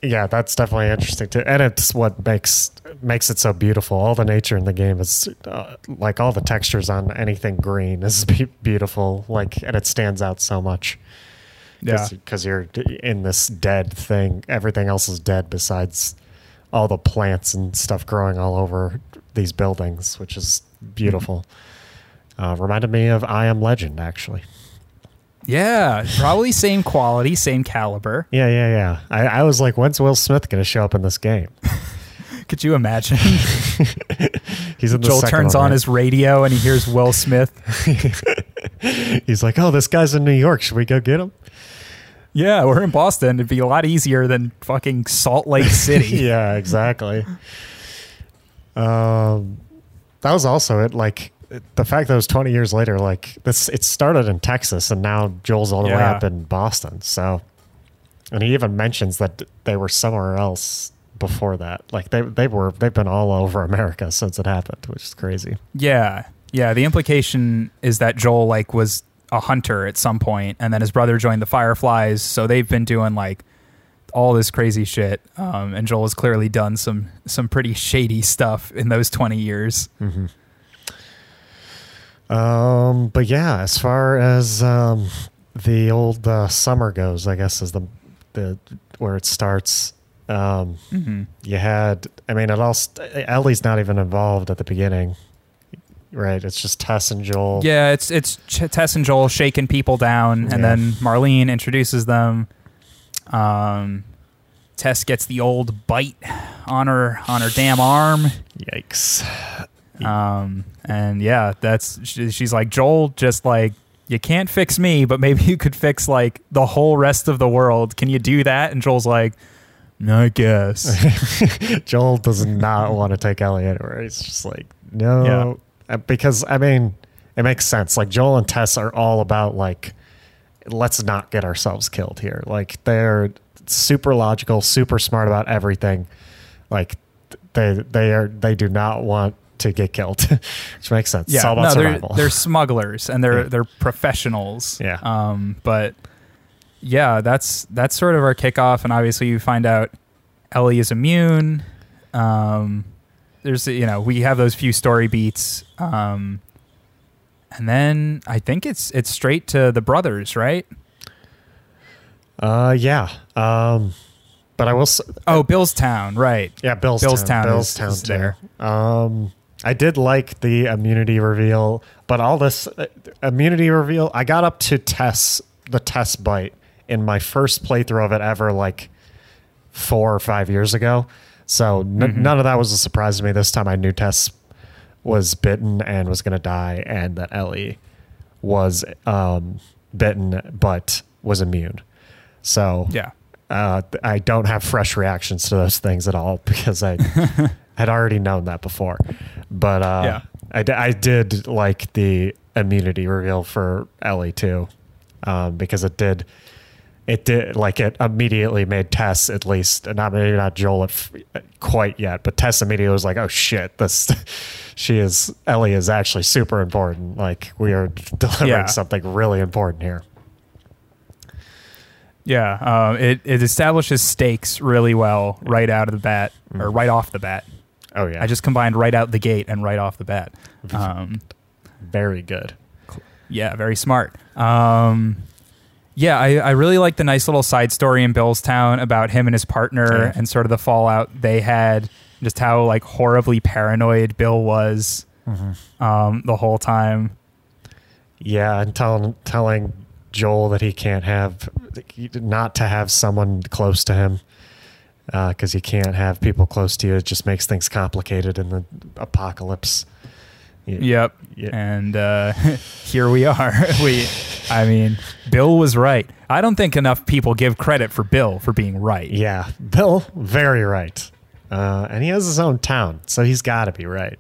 yeah, that's definitely interesting too, and it's what makes makes it so beautiful. All the nature in the game is uh, like all the textures on anything green is be- beautiful. Like, and it stands out so much. Yeah. because you're in this dead thing. Everything else is dead besides all the plants and stuff growing all over these buildings, which is beautiful. Uh, reminded me of I Am Legend, actually. Yeah, probably same quality, same caliber. Yeah, yeah, yeah. I, I was like, when's Will Smith going to show up in this game? *laughs* Could you imagine? *laughs* He's in the Joel turns one, on right? his radio and he hears Will Smith. *laughs* He's like, oh, this guy's in New York. Should we go get him? Yeah, we're in Boston. It'd be a lot easier than fucking Salt Lake City. yeah, exactly. Um, that was also it. Like the fact that it was 20 years later, like this, it started in Texas and now Joel's all the way up in Boston. So, and he even mentions that they were somewhere else before that. Like they, they were, they've been all over America since it happened, which is crazy. Yeah. Yeah. The implication is that Joel like was a hunter at some point and then his brother joined the Fireflies. So they've been doing like all this crazy shit. Um, and Joel has clearly done some some pretty shady stuff in those twenty years. Um, but yeah, as far as um, the old uh, summer goes, I guess is the the where it starts. Um, Mm-hmm. you had, I mean, it all. St- Ellie's not even involved at the beginning, right? It's just Tess and Joel. Yeah, it's it's Ch- Tess and Joel shaking people down, and Yeah. then Marlene introduces them. Um, Tess gets the old bite on her on her damn arm. Yikes! Um, and yeah, that's she, she's like Joel, just like you can't fix me, but maybe you could fix like the whole rest of the world. Can you do that? And Joel's like, no, I guess. *laughs* Joel does not want to take Ellie anywhere. He's just like, no, Uh, because I mean, it makes sense. Like Joel and Tess are all about like, let's not get ourselves killed here. Like they're super logical, super smart about everything. Like they they are they do not want to get killed, *laughs* which makes sense. yeah, no, they're, they're smugglers and they're Yeah. they're professionals. Yeah. Um, but yeah, that's that's sort of our kickoff, and obviously you find out Ellie is immune. Um, there's you know we have those few story beats, um, and then I think it's it's straight to the brothers, right? uh, yeah. Um, but I will. s- Oh, Billstown, right? Yeah, Billstown. Billstown is- Billstown is there. Um, I did like the immunity reveal, but all this uh, immunity reveal, I got up to Tess, the Tess bite in my first playthrough of it ever, like four or five years ago. So n- Mm-hmm. none of that was a surprise to me. This time I knew Tess was bitten and was going to die, and that Ellie was um, bitten but was immune. So Yeah. uh, I don't have fresh reactions to those things at all *laughs* because I *laughs* had already known that before. But uh, Yeah. I, d- I did like the immunity reveal for Ellie too, um, because it did. It did like it immediately made Tess at least, not maybe not Joel at f- quite yet, but Tess immediately was like, "Oh shit, this *laughs* she is Ellie is actually super important. Like we are delivering Yeah. something really important here." Yeah, um, it it establishes stakes really well right out of the bat or right off the bat. Oh yeah, I just combined right out the gate and right off the bat. *laughs* Um, very good. yeah, very smart. Um, yeah, I, I really like the nice little side story in Billstown about him and his partner Yeah. and sort of the fallout they had, just how like horribly paranoid Bill was um, the whole time. Yeah, and telling telling Joel that he can't have not to have someone close to him because you can't have people close to you. It just makes things complicated in the apocalypse. Y- Yep. Yeah. And uh, *laughs* here we are. *laughs* we, I mean, Bill was right. I don't think enough people give credit for Bill for being right. Yeah, Bill, very right. Uh, and he has his own town, so he's got to be right.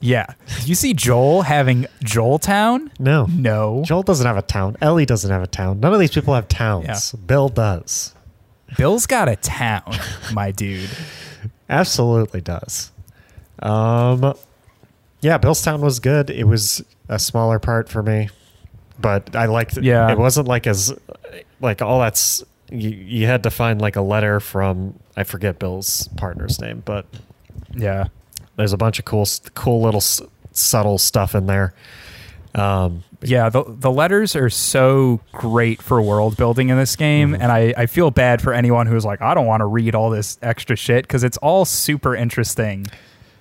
Yeah. You see Joel having Joel Town? No, No. Joel doesn't have a town. Ellie doesn't have a town. None of these people have towns. Bill does. Bill's got a town, my dude. Absolutely does. Um, yeah, Billstown was good. It was a smaller part for me, but I liked. Yeah. it wasn't like as like all that's you, you had to find like a letter from I forget Bill's partner's name, but Yeah. there's a bunch of cool cool little s- subtle stuff in there. Um, Yeah, the the letters are so great for world building in this game, Mm-hmm. and I, I feel bad for anyone who's like, I don't want to read all this extra shit because it's all super interesting.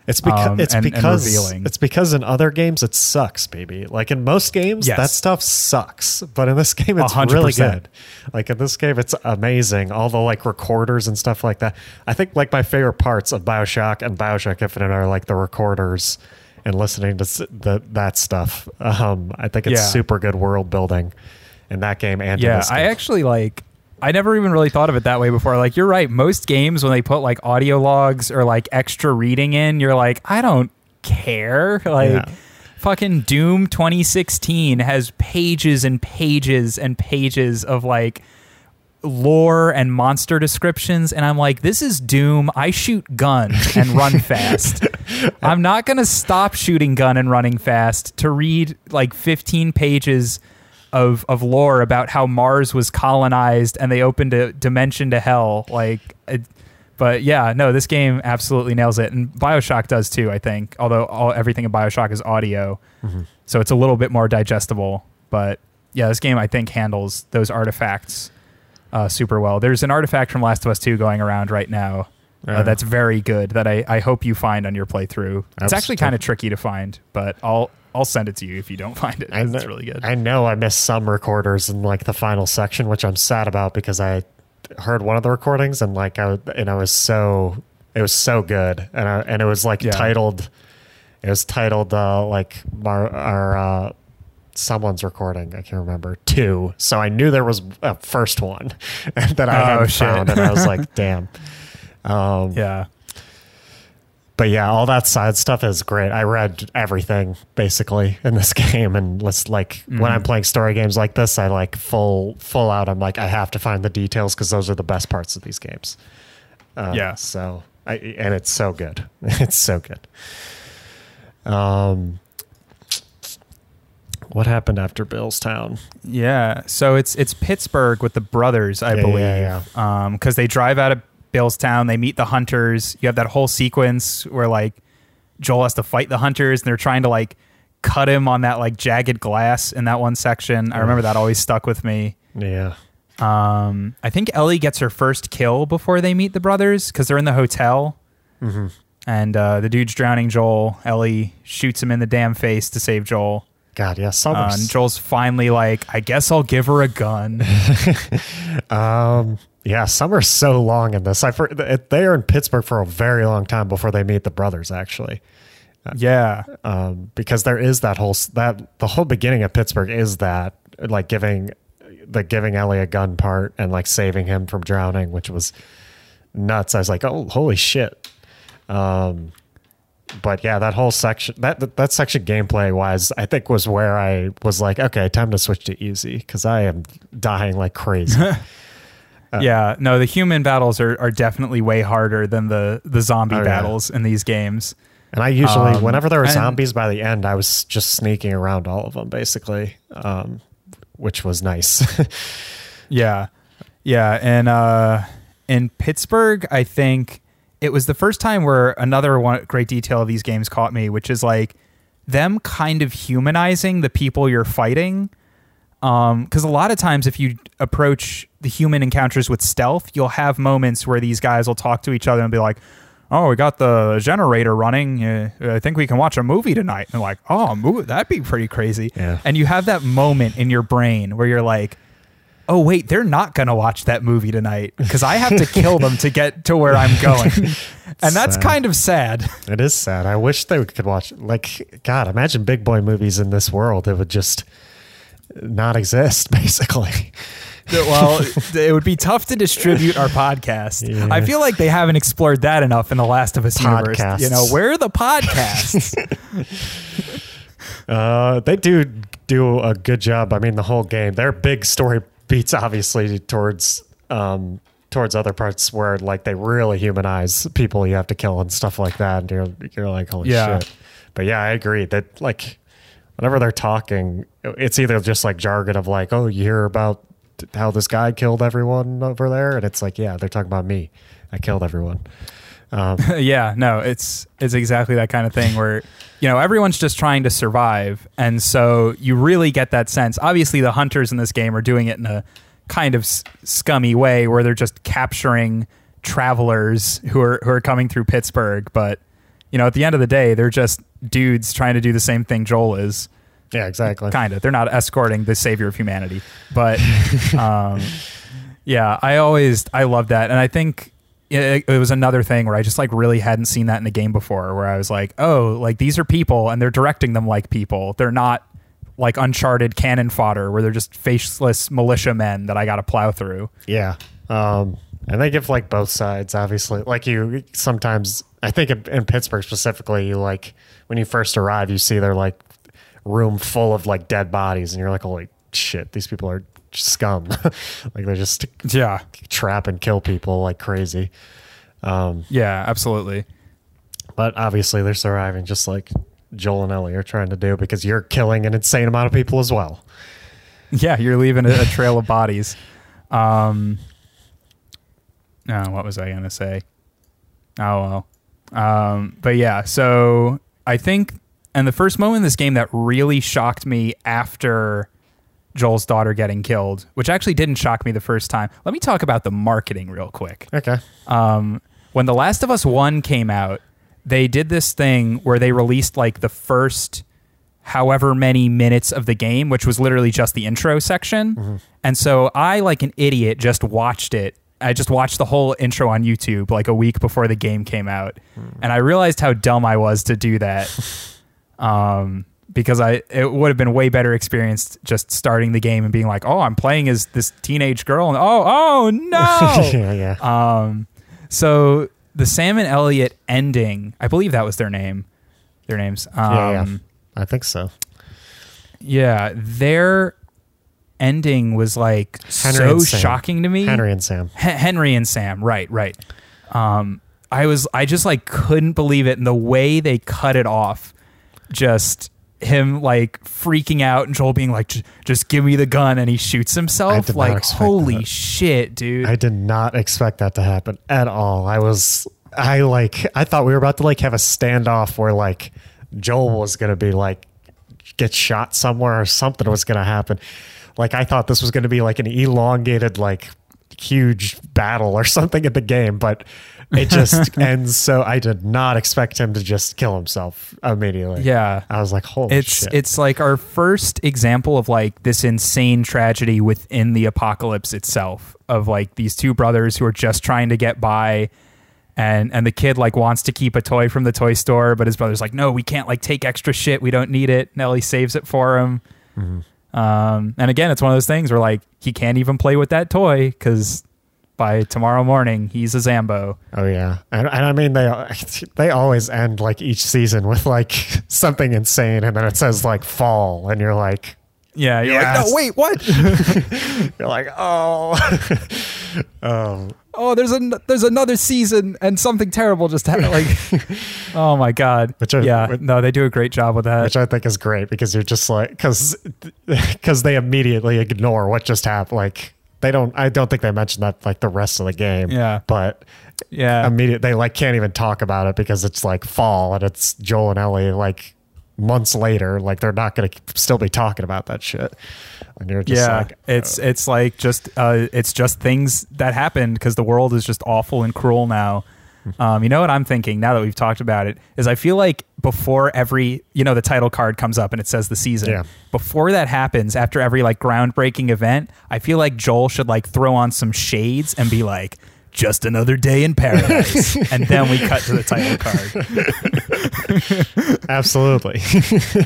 It's because um, it's and- and because revealing. it's because in other games it sucks, baby. Like in most games, Yes. that stuff sucks, but in this game it's hundred really good. Like in this game, it's amazing. All the like recorders and stuff like that. I think like my favorite parts of Bioshock and Bioshock Infinite are like the recorders and listening to the, that stuff. Um, I think it's Yeah. super good world building in that game and Yeah, I actually like. I never even really thought of it that way before. Like you're right. Most games when they put like audio logs or like extra reading in, you're like, I don't care. *laughs* Like Yeah. fucking Doom 2016 has pages and pages and pages of like lore and monster descriptions and I'm like this is Doom. I shoot gun and run *laughs* fast. I'm not going to stop shooting gun and running fast to read like 15 pages of of lore about how Mars was colonized and they opened a dimension to hell. Like it, but yeah no this game absolutely nails it and BioShock does too I think although all everything in BioShock is audio. Mm-hmm. So it's a little bit more digestible but yeah this game I think handles those artifacts uh, super well. There's an artifact from Last of Us 2 going around right now uh, that's very good that I, I hope you find on your playthrough. It's actually kind of tricky to find, but I'll I'll send it to you if you don't *laughs* find it. I It's really good. I know I missed some recorders in like the final section, which I'm sad about because I heard one of the recordings and like I and I was so it was so good and I, and it was like Yeah. titled it was titled uh, like Mar, our uh, someone's recording I can't remember two so I knew there was a first one *laughs* that I Oh, hadn't shit. found and I was like *laughs* damn um, yeah. but yeah, all that side stuff is great. I read everything basically in this *laughs* game, and let's like when Mm-hmm. I'm playing story games like this, I like full full out. I'm like I have to find the details because those are the best parts of these games. Uh, Yeah. So I and it's so good. It's so good. Um, what happened after Billstown? Yeah. So it's it's Pittsburgh with the brothers, I Yeah, believe. yeah, Um, because they drive out of Billstown, they meet the hunters. You have that whole sequence where like Joel has to fight the hunters, and they're trying to like cut him on that like jagged glass in that one section. I remember that always stuck with me. Yeah. Um, I think Ellie gets her first kill before they meet the brothers because they're in the hotel, Mm-hmm. and uh, the dude's drowning Joel. Ellie shoots him in the damn face to save Joel. God, yeah. Uh, Summer's and Joel's finally like, I guess I'll give her a gun. *laughs* Um, yeah, summer's so long in this. I for, they are in Pittsburgh for a very long time before they meet the brothers. Actually, yeah, um, because there is that whole that the whole beginning of Pittsburgh is that like giving the giving Ellie a gun part and like saving him from drowning, which was nuts. I was like, oh, holy shit. Um, but yeah, that whole section that that, that section gameplay wise, I think was where I was like, okay, time to switch to easy because I am dying like crazy. *laughs* yeah. No, the human battles are, are definitely way harder than the the zombie Oh, yeah. battles in these games. And I usually, Um, whenever there were zombies by the end, I was just sneaking around all of them, basically, um, which was nice. *laughs* Yeah. Yeah. And uh in Pittsburgh, I think it was the first time where another one great detail of these games caught me, which is like them kind of humanizing the people you're fighting. Um, because a lot of times if you approach the human encounters with stealth, you'll have moments where these guys will talk to each other and be like, "Oh, we got the generator running. Uh, I think we can watch a movie tonight." And like, "Oh, movie, that'd be pretty crazy." Yeah. And you have that moment in your brain where you're like, "Oh, wait, they're not gonna watch that movie tonight because I have to kill them to get to where I'm going." *laughs* and that's Sad. kind of sad. it is sad. I wish they could watch, like, God, imagine big boy movies in this world. It would just not exist, *laughs* basically. well, it would be tough to distribute our podcast. Yeah. I feel like they haven't explored that enough in the Last of Us universe. You know, where are the podcasts? *laughs* Uh, they do do a good job. I mean, the whole game. Their big story beats obviously towards um towards other parts where like they really humanize people you have to kill and stuff like that. And you're you're like, holy Yeah. shit. But yeah, I agree that like whenever they're talking, it's either just like jargon of like, oh, you hear about how this guy killed everyone over there, and it's like, yeah, they're talking about me. I killed everyone. Um, *laughs* yeah, no, it's it's exactly that kind of thing where you know everyone's just trying to survive, and so you really get that sense. Obviously, the hunters in this game are doing it in a kind of s- scummy way where they're just capturing travelers who are who are coming through Pittsburgh, but you know, at the end of the day, they're just dudes trying to do the same thing Joel is. yeah, exactly. Kind of. They're not escorting the savior of humanity, but *laughs* um, yeah, I always I love that, and I think it, it was another thing where I just like really hadn't seen that in the game before, where I was like, oh, like these are people, and they're directing them like people. They're not like Uncharted cannon fodder, where they're just faceless militiamen that I got to plow through. Yeah. Um, and they give like both sides, obviously. Like you sometimes, I think in, Pittsburgh specifically, you like when you first arrive, you see their like room full of like dead bodies, and you're like, holy shit, these people are scum. *laughs* like they're just Yeah, trap and kill people like crazy. Um, yeah, absolutely. But obviously, they're surviving just like Joel and Ellie are trying to do because you're killing an insane amount of people as well. Yeah, you're leaving a, trail of bodies. Um, no, what was I gonna say? Oh well. Um, but yeah, so I think, and the first moment in this game that really shocked me after Joel's daughter getting killed, which actually didn't shock me the first time. Let me talk about the marketing real quick Okay. um, when The Last of Us 1 came out, they did this thing where they released like the first however many minutes of the game, which was literally just the intro section. And so I, like an idiot, just watched it. I just watched the whole intro on YouTube like a week before the game came out. And I realized how dumb I was to do that. *laughs* um, because I it would have been way better experience just starting the game and being like, "Oh, I'm playing as this teenage girl," and oh, oh no, *laughs* yeah, yeah. um, so the Sam and Elliot ending, I believe that was their name, their names. Um, yeah, yeah, yeah. I think so. Yeah, their ending was like Henry so shocking to me. Henry and Sam. Hen- Henry and Sam, right, right. Um, I was, I just like couldn't believe it, and the way they cut it off, just him like freaking out and Joel being like, "Just give me the gun," and he shoots himself. Like, holy that. shit, dude! I did not expect that to happen at all. I was I like I thought we were about to like have a standoff where like Joel was gonna be like get shot somewhere or something was gonna happen. Like I thought this was gonna be like an elongated like huge battle or *laughs* something in the game, but it just *laughs* ends so I did not expect him to just kill himself immediately. yeah, I was like, holy it's shit. it's like our first example of like this insane tragedy within the apocalypse itself of like these two brothers who are just trying to get by and and the kid like wants to keep a toy from the toy store but his brother's like no we can't like take extra shit. We don't need it. Nelly saves it for him. Um and again it's one of those things where like he can't even play with that toy because by tomorrow morning he's a zambo Oh yeah, and, and I mean they *laughs* they always end like each season with like *laughs* something insane, and then it says like fall, and you're like yeah you're Yes. like no wait what *laughs* you're like oh, um, oh, there's an there's another season and something terrible just happened. Like, oh my god, Which I- yeah, which- no, they do a great job with that. which I think is great because you're just like because because they immediately ignore what just happened. Like they don't, I don't think they mentioned that like the rest of the game. Yeah. but yeah, immediate they like can't even talk about it because it's like fall and it's Joel and Ellie like months later. Like they're not going to still be talking about that shit, and you're just yeah. like it's it's like just uh, it's just things that happened because the world is just awful and cruel now. Um, you know what I'm thinking now that we've talked about it is I feel like before every you know the title card comes up and it says the season Yeah. before that happens after every like groundbreaking event I feel like Joel should like throw on some shades and be like just another day in paradise *laughs* and then we cut to the title card absolutely.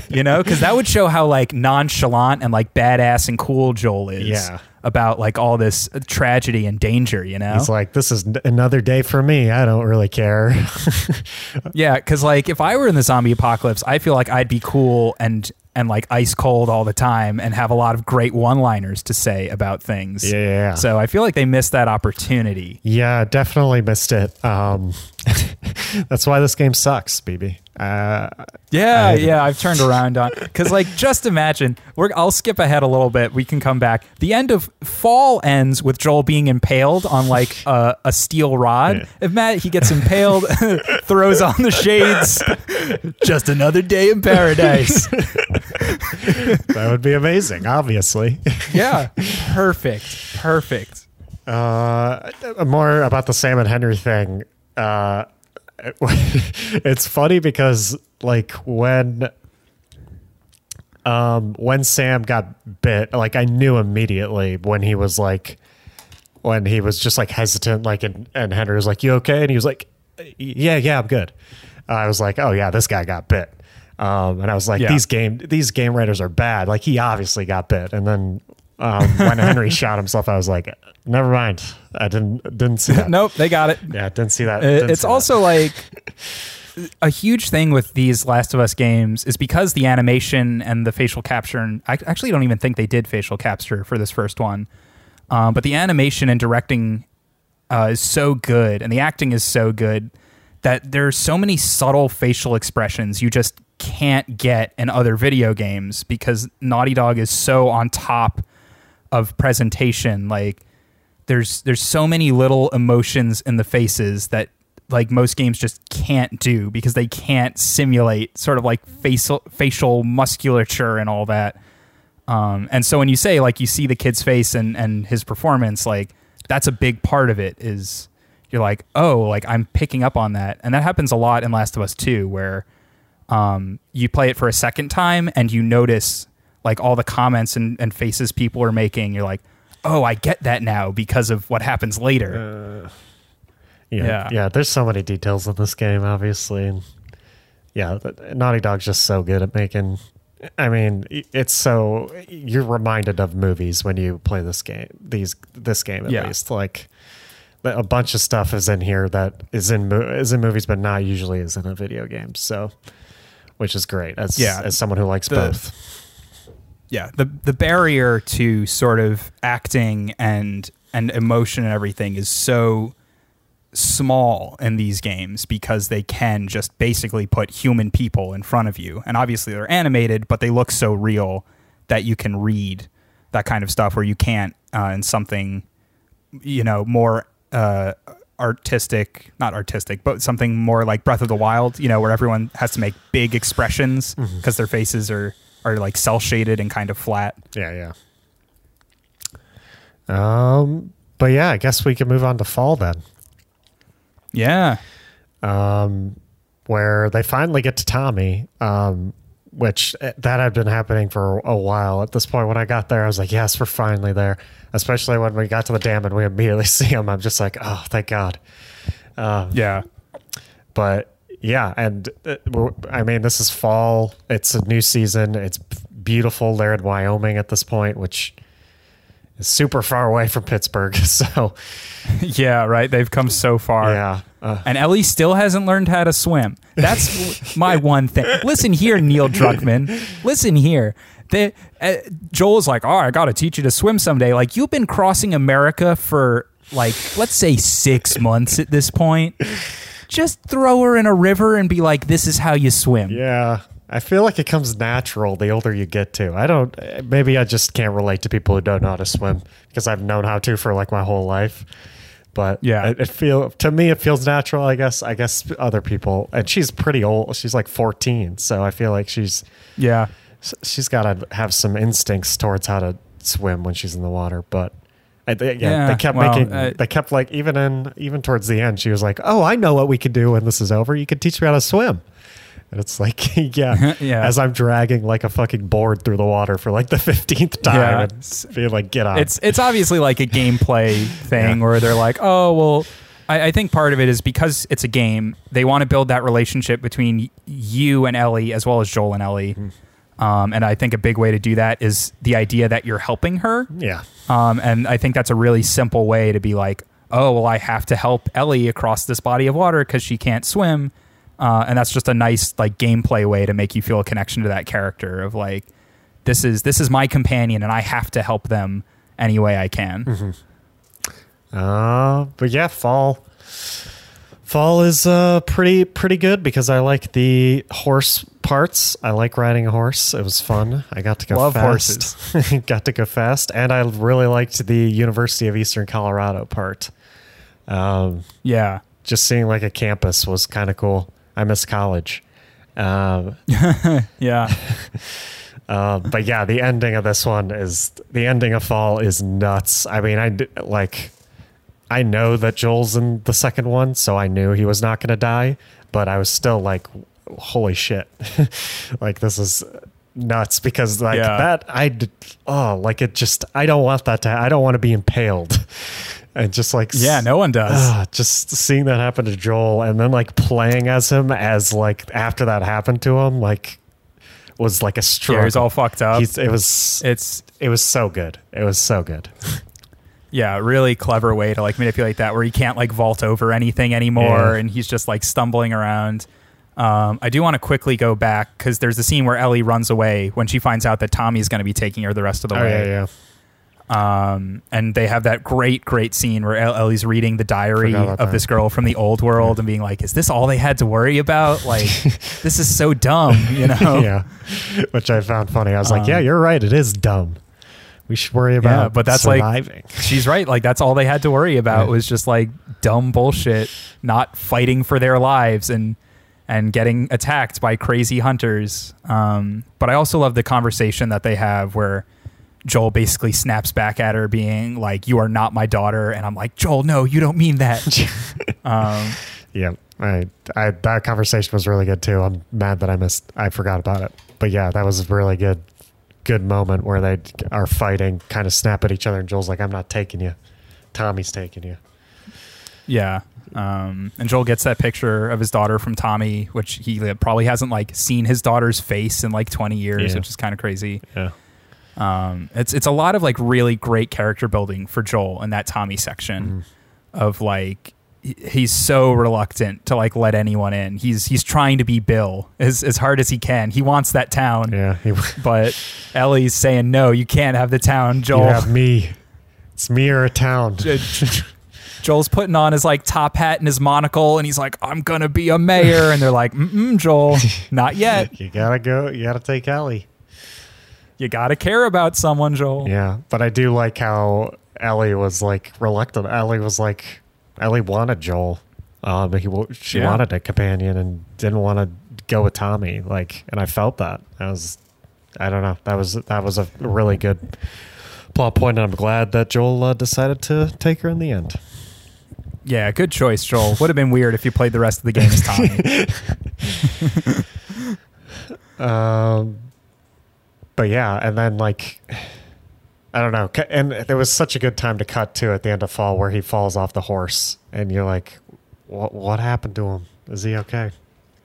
*laughs* you know because that would show how like nonchalant and like badass and cool joel is Yeah. about like all this uh, tragedy and danger you know He's like, this is another day for me. I don't really care. *laughs* yeah because like if i were in the zombie apocalypse i feel like i'd be cool and and like ice cold all the time and have a lot of great one liners to say about things Yeah, so i feel like they missed that opportunity yeah, definitely missed it. Um, *laughs* that's why this game sucks, BB. Uh, Yeah, yeah, I've turned around on because, like, just imagine. We're, I'll skip ahead a little bit. We can come back. The end of Fall ends with Joel being impaled on like a, a steel rod. Yeah. If Matt he gets impaled, *laughs* throws on the shades. just another day in paradise. *laughs* that would be amazing, obviously. yeah, perfect, perfect. Uh, more about the Sam and Henry thing. Uh, *laughs* it's funny because like when um when Sam got bit, like I knew immediately when he was like when he was just like hesitant, like and, and Henry was like, "You okay?" And he was like, "Yeah, yeah, I'm good." I was like, "Oh yeah, this guy got bit." Um, and I was like, Yeah. "These game these game writers are bad." Like he obviously got bit, and then um, when Henry *laughs* shot himself, I was like, "Never mind, I didn't didn't see that." *laughs* Nope, they got it. Yeah, didn't see that. Didn't it's see that. also like a huge thing with these Last of Us games is because the animation and the facial capture, and I actually don't even think they did facial capture for this first one, um, but the animation and directing uh, is so good, and the acting is so good that there's so many subtle facial expressions you just can't get in other video games because Naughty Dog is so on top of presentation like there's there's so many little emotions in the faces that like most games just can't do because they can't simulate sort of like facial facial musculature and all that. Um, and so when you say like you see the kid's face and and his performance, like that's a big part of it. Is you're like oh like I'm picking up on that, and that happens a lot in Last of Us 2 where um, you play it for a second time and you notice like all the comments and, and faces people are making. You're like, oh, I get that now because of what happens later. Uh, yeah, yeah. yeah, There's so many details in this game, obviously, and yeah, Naughty Dog's just so good at making. I mean, it's so you're reminded of movies when you play this game. These this game at Yeah. least, like a bunch of stuff is in here that is in is in movies, but not usually is in a video game. So, which is great as Yeah. as someone who likes The- both. Yeah the the barrier to sort of acting and and emotion and everything is so small in these games because they can just basically put human people in front of you. And obviously they're animated but they look so real that you can read that kind of stuff where you can't uh, in something you know more uh, artistic not artistic but something more like breath of the wild you know where everyone has to make big expressions because their faces are are like cell shaded and kind of flat Yeah, yeah. Um, but yeah, I guess we can move on to fall then. yeah um, where they finally get to Tommy, um, which uh, that had been happening for a while. At this point, when I got there, I was like, "Yes, we're finally there." Especially when we got to the dam and we immediately *laughs* see him, I'm just like, "Oh, thank God!" Uh, yeah but yeah, and uh, I mean, this is fall. It's a new season. It's beautiful there in Wyoming at this point, which is super far away from Pittsburgh. *laughs* So yeah right they've come so far yeah, uh, And Ellie still hasn't learned how to swim. That's my one thing. Listen here, Neil Druckmann. Listen here. The, uh, Joel's like, oh, I got to teach you to swim someday. Like, you've been crossing America for, like, let's say six months at this point. Just throw her in a river and be like, this is how you swim. Yeah. I feel like it comes natural the older you get to. I don't, maybe I just can't relate to people who don't know how to swim because I've known how to for like my whole life. But Yeah. it, it feel to me it feels natural. I guess. I guess other people, and she's pretty old. She's like 14, so I feel like she's Yeah. she's got to have some instincts towards how to swim when she's in the water. But I, they, yeah, Yeah, they kept well, making. uh, they kept like even in even towards the end, she was like, "Oh, I know what we can do when this is over. You can teach me how to swim." And it's like, *laughs* yeah, *laughs* Yeah. As I'm dragging like a fucking board through the water for like the fifteenth time, Yeah. and being like, "Get out!" it's it's obviously like a gameplay *laughs* thing Yeah. where they're like, oh well, I, I think part of it is because it's a game. They want to build that relationship between you and Ellie as well as Joel and Ellie. Um, and I think a big way to do that is the idea that you're helping her. yeah, Um, and I think that's a really simple way to be like, oh well, I have to help Ellie across this body of water because she can't swim. Uh, and that's just a nice like gameplay way to make you feel a connection to that character of like, this is this is my companion and I have to help them any way I can. Uh, but yeah, fall Fall is uh, pretty pretty good because I like the horse parts. I like riding a horse. It was fun. I got to go Love fast. *laughs* got to go fast, and I really liked the University of Eastern Colorado part. Um, Yeah. just seeing like a campus was kind of cool. I miss college. Um, *laughs* Yeah. *laughs* uh, but yeah, the ending of this one is the ending of Fall is nuts. I mean, I like, I know that Joel's in the second one, so I knew he was not going to die, but I was still like, holy shit, *laughs* like this is nuts because like Yeah. that I oh like it just I don't want that to I don't want to be impaled *laughs* and just like Yeah, no one does. Ah, just seeing that happen to Joel and then like playing as him as like after that happened to him like was like a yeah, struggle. he's all fucked up. He's- it was it's it was so good. It was so good. *laughs* yeah, really clever way to like manipulate that where he can't like vault over anything anymore Yeah. and he's just like stumbling around. Um, I do want to quickly go back because there's a scene where Ellie runs away when she finds out that Tommy's going to be taking her the rest of the Oh way. yeah, yeah. Um, and they have that great, great scene where Ellie's reading the diary of that. this girl from the old world and being like, "Is this all they had to worry about? *laughs* Like, this is so dumb," you know? *laughs* Yeah. Which I found funny. I was like, Um, yeah, you're right. It is dumb. We should worry about but that's like- *laughs* She's right. Like, that's all they had to worry about Yeah. was just like dumb bullshit, not fighting for their lives and and getting attacked by crazy hunters. Um, but I also love the conversation that they have where. Joel basically snaps back at her, being like, "You are not my daughter," and I'm like, "Joel, no, you don't mean that." *laughs* um, yeah. I, I that conversation was really good too. I'm mad that I missed I forgot about it. But yeah, that was a really good good moment where they are fighting, kind of snap at each other and Joel's like, I'm not taking you. Tommy's taking you. Yeah. Um, and Joel gets that picture of his daughter from Tommy, which he probably hasn't like seen his daughter's face in like 20 years, Yeah. which is kind of crazy. Yeah. Um, it's it's a lot of like really great character building for Joel in that Tommy Mm-hmm. section of like he's so reluctant to like let anyone in. He's he's trying to be Bill as as hard as he can. He wants that town, Yeah. He, *laughs* but Ellie's saying no, you can't have the town, you Joel. have me. *laughs* It's me or a town. Joel's putting on his like top hat and his monocle, and he's like, "I'm gonna be a mayor," and they're like, Mm-mm, "Joel, not *laughs* yet. You gotta go. You gotta take Ellie. You gotta care about someone, Joel." Yeah, but I do like how Ellie was like reluctant. Ellie was like, Ellie wanted Joel. Um, he she Yeah. wanted a companion and didn't want to go with Tommy. Like, and I felt that. I was, I don't know. That was that was a really good plot point, and I'm glad that Joel uh, decided to take her in the end. Yeah, good choice, Joel. Would have been weird if you played the rest of the game as Tommy. *laughs* Um, but yeah, and then like, I don't know, and there was such a good time to cut to at the end of Fall where he falls off the horse, and you're like, what what happened to him? Is he okay?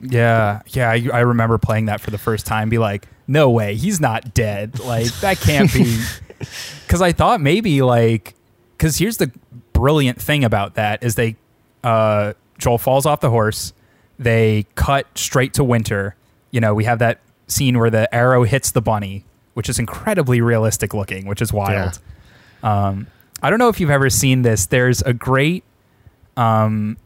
yeah, yeah. I, I remember playing that for the first time. Be like, "No way, he's not dead. Like that can't be." *laughs* *laughs* Because I thought maybe like, because here's the brilliant thing about that is they, uh, Joel falls off the horse. They cut straight to winter. You know, we have that scene where the arrow hits the bunny, which is incredibly realistic looking, which is wild. Um, I don't know if you've ever seen this. There's a great um,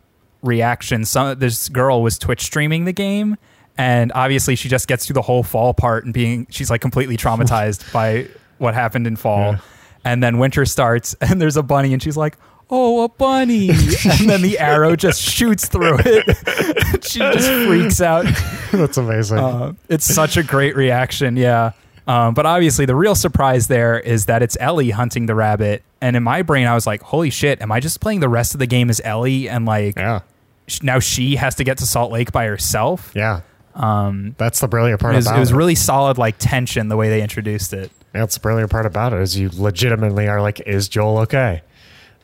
reaction. Some this girl was Twitch streaming the game, and obviously she just gets through the whole fall part and being she's like completely traumatized *laughs* by what happened in fall. Yeah. And then winter starts, *laughs* and there's a bunny, and she's like, "Oh, a bunny!" *laughs* and then the arrow just shoots through it. *laughs* she just freaks out. *laughs* That's amazing. Uh, it's such a great reaction, yeah. Um, but obviously, the real surprise there is that it's Ellie hunting the rabbit. And in my brain, I was like, "Holy shit! Am I just playing the rest of the game as Ellie?" And like, yeah, now she has to get to Salt Lake by herself. yeah. Um, That's the brilliant part it was, about it was it. really solid, like tension the way they introduced it. That's the brilliant part about it is you legitimately are like, is Joel okay?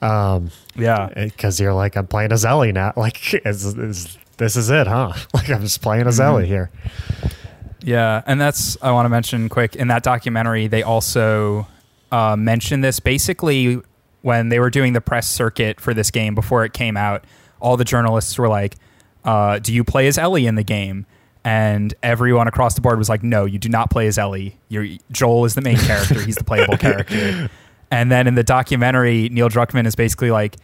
Um, Yeah, because you're like, I'm playing as Ellie now. *laughs* Like, is, is this is it, huh? *laughs* Like, I'm just playing as Mhm. Ellie here. Yeah, and that's I want to mention quick in that documentary. They also uh, mentioned this basically when they were doing the press circuit for this game before it came out. All the journalists were like, uh, "Do you play as Ellie in the game?" And everyone across the board was like, "No, you do not play as Ellie. You're, Joel is the main character. He's the playable *laughs* character." And then in the documentary, Neil Druckmann is basically like,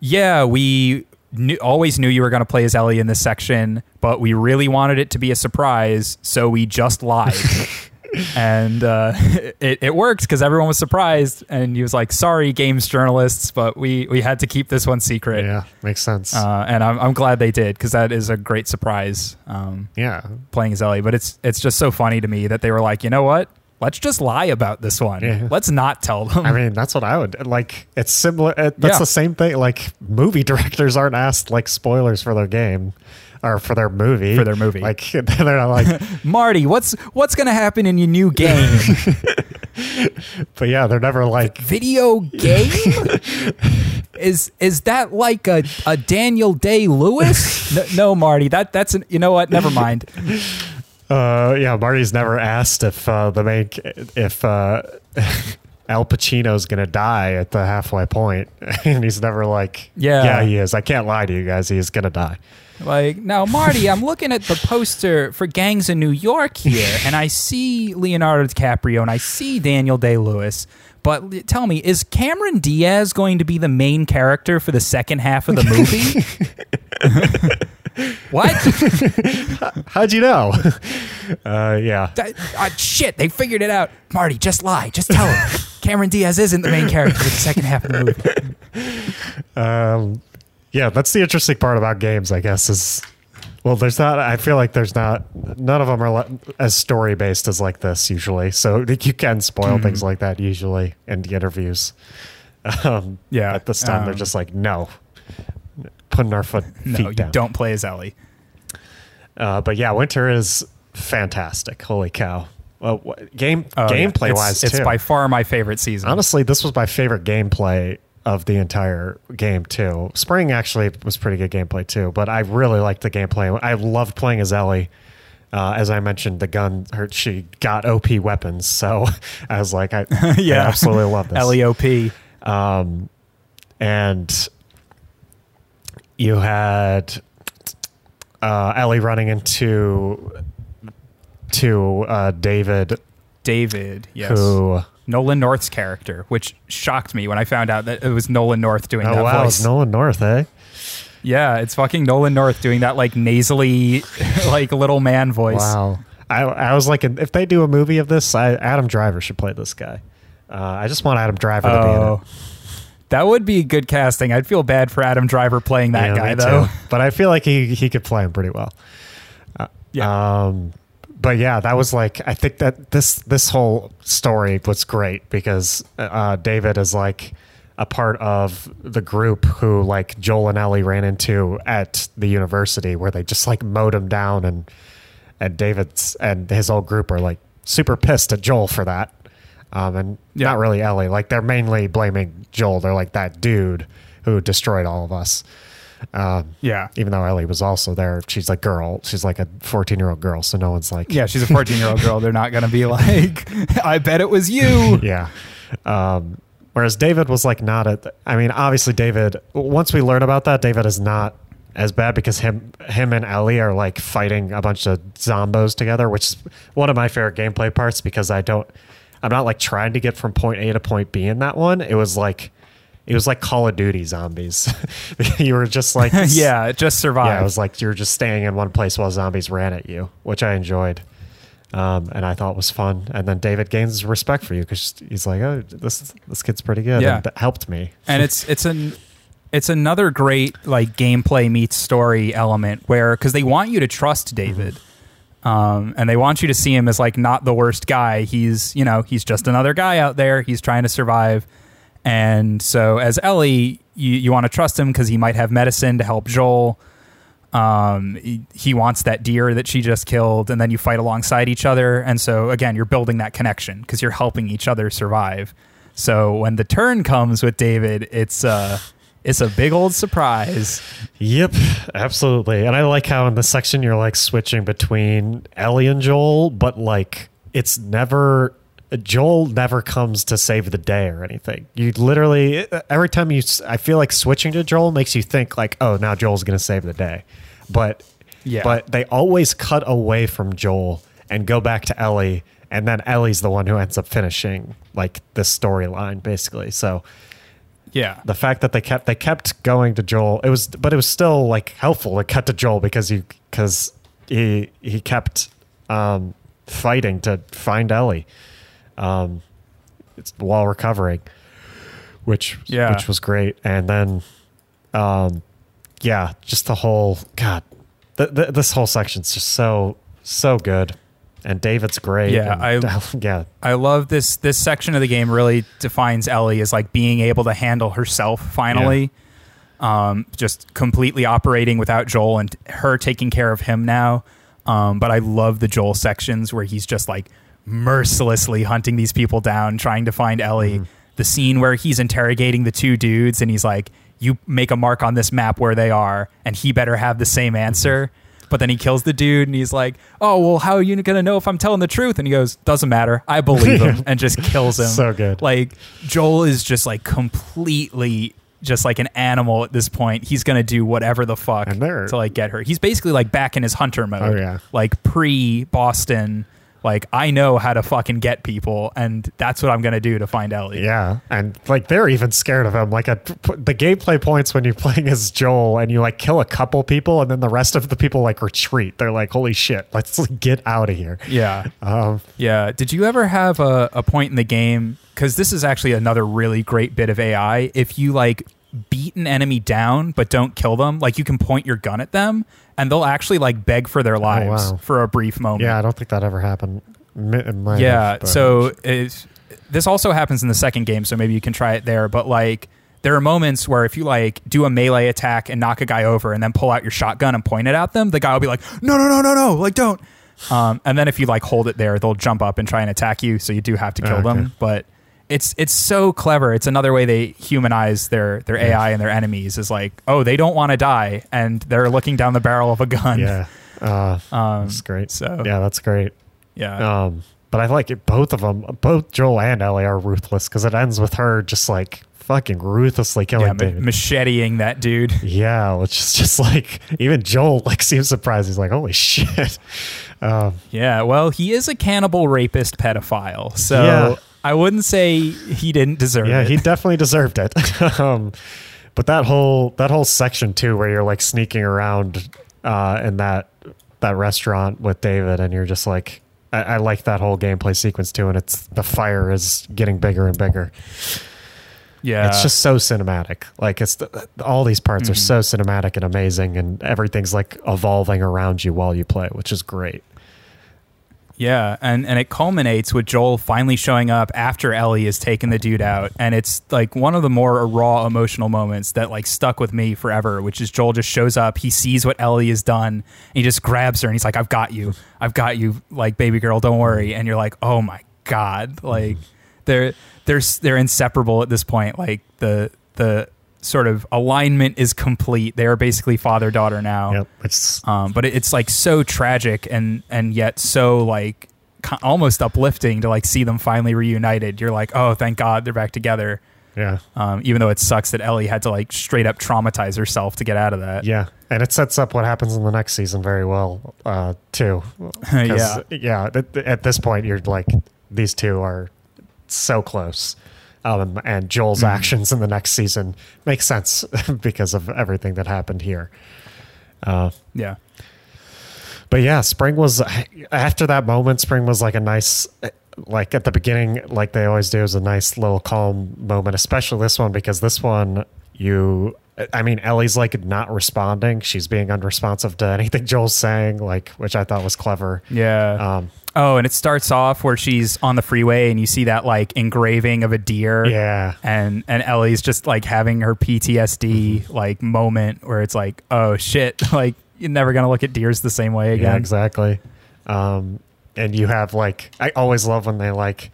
"Yeah, we knew, always knew you were going to play as Ellie in this section, but we really wanted it to be a surprise, so we just lied. *laughs* and uh, *laughs* it, it worked because everyone was surprised, and he was like, "Sorry, games journalists, but we we had to keep this one secret." Yeah, makes sense. Uh, and I'm, I'm glad they did because that is a great surprise. Um, yeah, playing as Ellie, but it's it's just so funny to me that they were like, you know what? Let's just lie about this one. Yeah. Let's not tell them. I mean that's what I would like. It's similar. It, that's Yeah. the same thing. Like movie *laughs* directors aren't asked like spoilers for their game or for their movie. For their movie. like *laughs* they're not like. *laughs* Marty, what's what's gonna happen in your new game? but yeah, they're never like. Video game? is is that like a, a Daniel Day Lewis? No, no, Marty. That that's an, you know what? Never mind. Uh, yeah, Marty's never asked if uh, the main if uh, *laughs* Al Pacino's gonna die at the halfway point, *laughs* and he's never like, Yeah. yeah, he is. I can't lie to you guys. He is gonna die. Like, now, Marty, I'm looking at the poster for Gangs in New York here, and I see Leonardo DiCaprio and I see Daniel Day Lewis. But tell me, is Cameron Diaz going to be the main character for the second half of the movie? *laughs* what? *laughs* How'd you know? *laughs* uh, yeah, That- uh, shit, they figured it out. Marty, just lie. Just tell him. *laughs* Cameron Diaz isn't the main character for the second half of the movie. um, yeah. That's the interesting part about games, I guess. Is well, there's not. I feel like there's not. None of them are as story based as like this usually. So you can spoil things like that usually in the interviews. Um, Yeah, At this time, they're um, just like, no, putting our foot No, feet you down. don't play as Ellie. Uh, but yeah, Winter is fantastic. Holy cow! Well, wh- game Oh, yeah. gameplay It's- wise, it's too. by far my favorite season. Honestly, this was my favorite gameplay of the entire game too. Spring actually was pretty good gameplay too, but I really liked the gameplay. I loved playing as Ellie. Uh, as I mentioned, the gun, her, she got OP weapons, so *laughs* I was like, I, *laughs* Yeah. I absolutely love this. LEOP. Um, and you had uh, Ellie running into to uh, David, David, yes. who Nolan North's character, which shocked me when I found out that it was Nolan North doing oh that wow, voice. it's Nolan North, eh? yeah, it's fucking Nolan North doing that like nasally, *laughs* like little man voice. Wow. I, I was like, if they do a movie of this, I, Adam Driver should play this guy. Uh, I just want Adam Driver to be in Oh, it. That would be good casting. I'd feel bad for Adam Driver playing that Yeah, guy though. too. *laughs* But I feel like he he could play him pretty well. Uh, Yeah. Um, but yeah, that was like I think that this this whole story was great because uh, David is like a part of the group who like Joel and Ellie ran into at the university where they just like mowed him down and and David's and his whole group are like super pissed at Joel for that. Um, and Yeah. not really Ellie. Like they're mainly blaming Joel. They're like that dude who destroyed all of us. Um, Yeah. even though Ellie was also there, she's a girl. She's like a 14 year old girl. So no one's like, Yeah, she's a 14 year old girl. They're not going to be *laughs* like, I bet it was you. *laughs* yeah. Um, whereas David was like not at, I mean, obviously David. Once we learn about that, David is not as bad because him, him and Ellie are like fighting a bunch of zombos together, which is one of my favorite gameplay parts because I don't. I'm not like trying to get from point A to point B in that one. It was like. It was like Call of Duty zombies. *laughs* you were just like *laughs* yeah, it just survived. Yeah, it was like you were just staying in one place while zombies ran at you, which I enjoyed, um, and I thought was fun. And then David gains respect for you because he's like, "Oh, this this kid's pretty good." Yeah. and that helped me. and it's it's an it's another great like gameplay meets story element where because they want you to trust David, um, and they want you to see him as like not the worst guy. He's you know he's just another guy out there. He's trying to survive, and so as Ellie, you you want to trust him because he might have medicine to help Joel. Um, he, he wants that deer that she just killed, and then you fight alongside each other. And so again, you're building that connection because you're helping each other survive. So when the turn comes with David, it's uh it's a big old surprise. Yep, absolutely. And I like how in the section you're like switching between Ellie and Joel, but like it's never Joel never comes to save the day or anything. You literally every time you I feel like switching to Joel makes you think like, "Oh, now Joel's going to save the day." But Yeah. but they always cut away from Joel and go back to Ellie and then Ellie's the one who ends up finishing like the storyline basically. So Yeah. the fact that they kept they kept going to Joel, it was but it was still like helpful to cut to Joel because you because he he kept um, fighting to find Ellie, um, it's, while recovering, which Yeah. which was great, and then um, yeah, just the whole God, th- th- this whole section's just so so good, and David's great. Yeah, and- I- *laughs* yeah, I love this this section of the game really defines Ellie as like being able to handle herself finally. Um, just completely operating without Joel and her taking care of him now. Um, but I love the Joel sections where he's just like mercilessly hunting these people down, trying to find Ellie. The scene where he's interrogating the two dudes and he's like, You make a mark on this map where they are, and he better have the same answer. But then he kills the dude and he's like, Oh, well, how are you going to know if I'm telling the truth? And he goes, Doesn't matter. I believe him *laughs* and just kills him. So good. Like, Joel is just like completely just like an animal at this point. He's going to do whatever the fuck to like get her. He's basically like back in his hunter mode. Oh, yeah. Like pre Boston. Like, I know how to fucking get people, and that's what I'm going to do to find Ellie. Yeah, and like they're even scared of him. Like at the gameplay points when you're playing as Joel and you like kill a couple people and then the rest of the people like retreat. They're like, "Holy shit, let's get out of here." Yeah. Um, Yeah. Did you ever have a, a point in the game? Because this is actually another really great bit of AI. If you like beat an enemy down but don't kill them, like you can point your gun at them and they'll actually like beg for their lives Oh, wow. for a brief moment. yeah, I don't think that ever happened. Yeah. have, so this also happens in the second game, so maybe you can try it there. But like, there are moments where if you like do a melee attack and knock a guy over and then pull out your shotgun and point it at them, the guy will be like, "No, no, no, no, no! Like, don't!" Um, and then if you like hold it there, they'll jump up and try and attack you. So you do have to kill Okay. them. But it's it's so clever. It's another way they humanize their their AI and their enemies. Is like, oh, they don't want to die, and they're looking down the barrel of a gun. yeah, uh, Um, that's great. So yeah, that's great. yeah. Um, but I like it. Both of them, both Joel and Ellie are ruthless because it ends with her just like fucking ruthlessly killing yeah, David. macheteing that dude. Yeah, which is just like even Joel like seems surprised. He's like, "Holy shit!" Um, Yeah, well, he is a cannibal rapist pedophile, so Yeah. I wouldn't say he didn't deserve it. yeah, it. he definitely deserved it. *laughs* um, but that whole that whole section too, where you're like sneaking around uh, in that that restaurant with David, and you're just like, I, I like that whole gameplay sequence too, and it's the fire is getting bigger and bigger. yeah, it's just so cinematic. Like it's the, all these parts are Mhm. so cinematic and amazing, and everything's like evolving around you while you play, which is great. Yeah, and and it culminates with Joel finally showing up after Ellie has taken the dude out, and it's like one of the more raw emotional moments that like stuck with me forever. Which is Joel just shows up, he sees what Ellie has done, and he just grabs her and he's like, "I've got you, I've got you, like baby girl, don't worry." And you're like, "Oh my god!" Like they're they're they're inseparable at this point. Like the the sort of alignment is complete. They are basically father daughter now. Yep, it's Um, but it, it's like so tragic and and yet so like almost uplifting to like see them finally reunited. You're like, oh, thank God they're back together. yeah. Um, even though it sucks that Ellie had to like straight up traumatize herself to get out of that. Yeah, and it sets up what happens in the next season very well, uh, too. *laughs* Yeah. yeah. At, at this point, you're like these two are so close, um, and Joel's Mhm. actions in the next season make sense *laughs* because of everything that happened here. Uh, Yeah. but yeah, spring was after that moment. Spring was like a nice, like at the beginning, like they always do, is a nice little calm moment. Especially this one because this one you, I mean, Ellie's like not responding. She's being unresponsive to anything Joel's saying, like which I thought was clever. Yeah. Um, oh, and it starts off where she's on the freeway and you see that like engraving of a deer. yeah, And and Ellie's just like having her PTSD Mm-hmm. like moment where it's like, oh shit, *laughs* like you're never gonna look at deers the same way again. yeah, exactly. Um, and you have like I always love when they like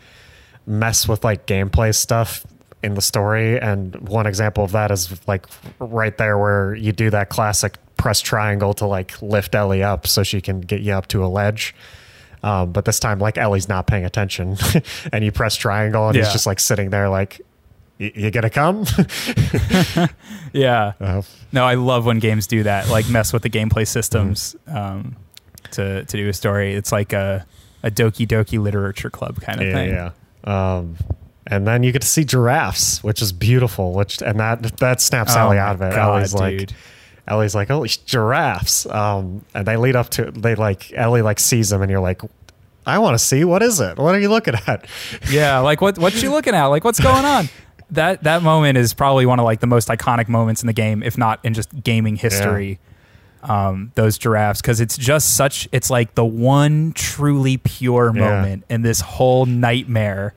mess with like gameplay stuff in the story and one example of that is like right there where you do that classic press triangle to like lift Ellie up so she can get you up to a ledge. Um, but this time like Ellie's not paying attention *laughs* and you press triangle and he's just like sitting there like "Y- you gonna come? *laughs* Yeah. Uh, No, I love when games do that, like mess with the gameplay systems um, to to do a story. It's like a a Doki Doki Literature Club kind of yeah, thing. yeah. Um, And then you get to see giraffes, which is beautiful. Which and that that snaps Oh Ellie out of it. God, Ellie's like. Ellie's like, oh, giraffes. Um, and they lead up to they like Ellie like sees them, and you're like, I want to see what is it? What are you looking at? *laughs* yeah, like what what's she looking at? Like what's going on? That that moment is probably one of like the most iconic moments in the game, if not in just gaming history. Um, those giraffes, because it's just such it's like the one truly pure Yeah. moment in this whole nightmare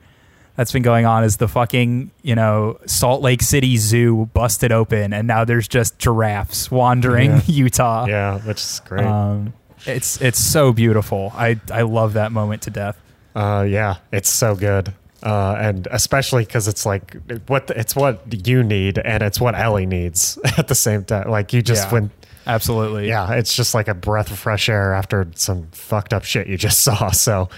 that's been going on is the fucking, you know, Salt Lake City Zoo busted open and now there's just giraffes wandering Yeah. *laughs* Utah. Yeah, which is great. Um, it's it's so beautiful. I I love that moment to death. Uh, yeah, it's so good. Uh, and especially because it's like what it's what you need and it's what Ellie needs *laughs* at the same time. Like you just Yeah. when Absolutely. yeah, it's just like a breath of fresh air after some fucked up shit you just *laughs* saw. So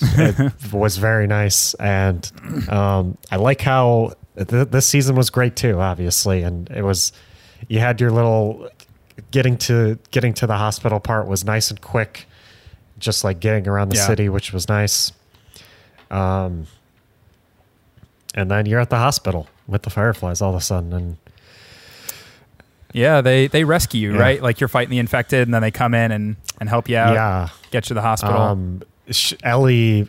it *laughs* was very nice, and um, I like how th- this season was great too. Obviously, and it was you had your little getting to getting to the hospital part was nice and quick, just like getting around the Yeah. city, which was nice. Um, and then you're at the hospital with the fireflies all of a sudden, and Yeah, they they rescue you, Yeah. right? Like you're fighting the infected, and then they come in and and help you out, yeah, get you to the hospital. Um, Ellie,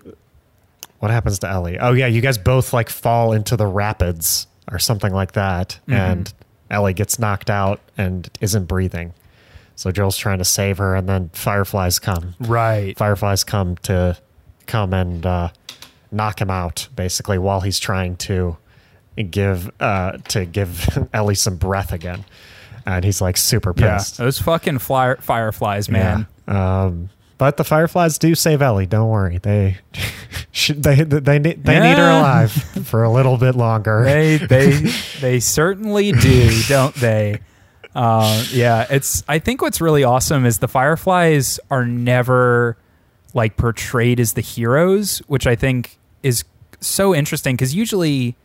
what happens to Ellie? Oh yeah, you guys both like fall into the rapids or something like that, Mhm. and Ellie gets knocked out and isn't breathing. So Joel's trying to save her, and then fireflies come. right. Fireflies come to come and uh, knock him out, basically, while he's trying to give uh, to give *laughs* Ellie some breath again. And he's like super Yeah, pissed. those fucking flyer, fireflies, man. Yeah. Um, but the Fireflies do save Ellie. Don't worry. They *laughs* should, they they need they need her alive for a little bit longer. *laughs* They they *laughs* they certainly do, don't they? Uh, yeah, it's. I think what's really awesome is the fireflies are never like portrayed as the heroes, which I think is so interesting because usually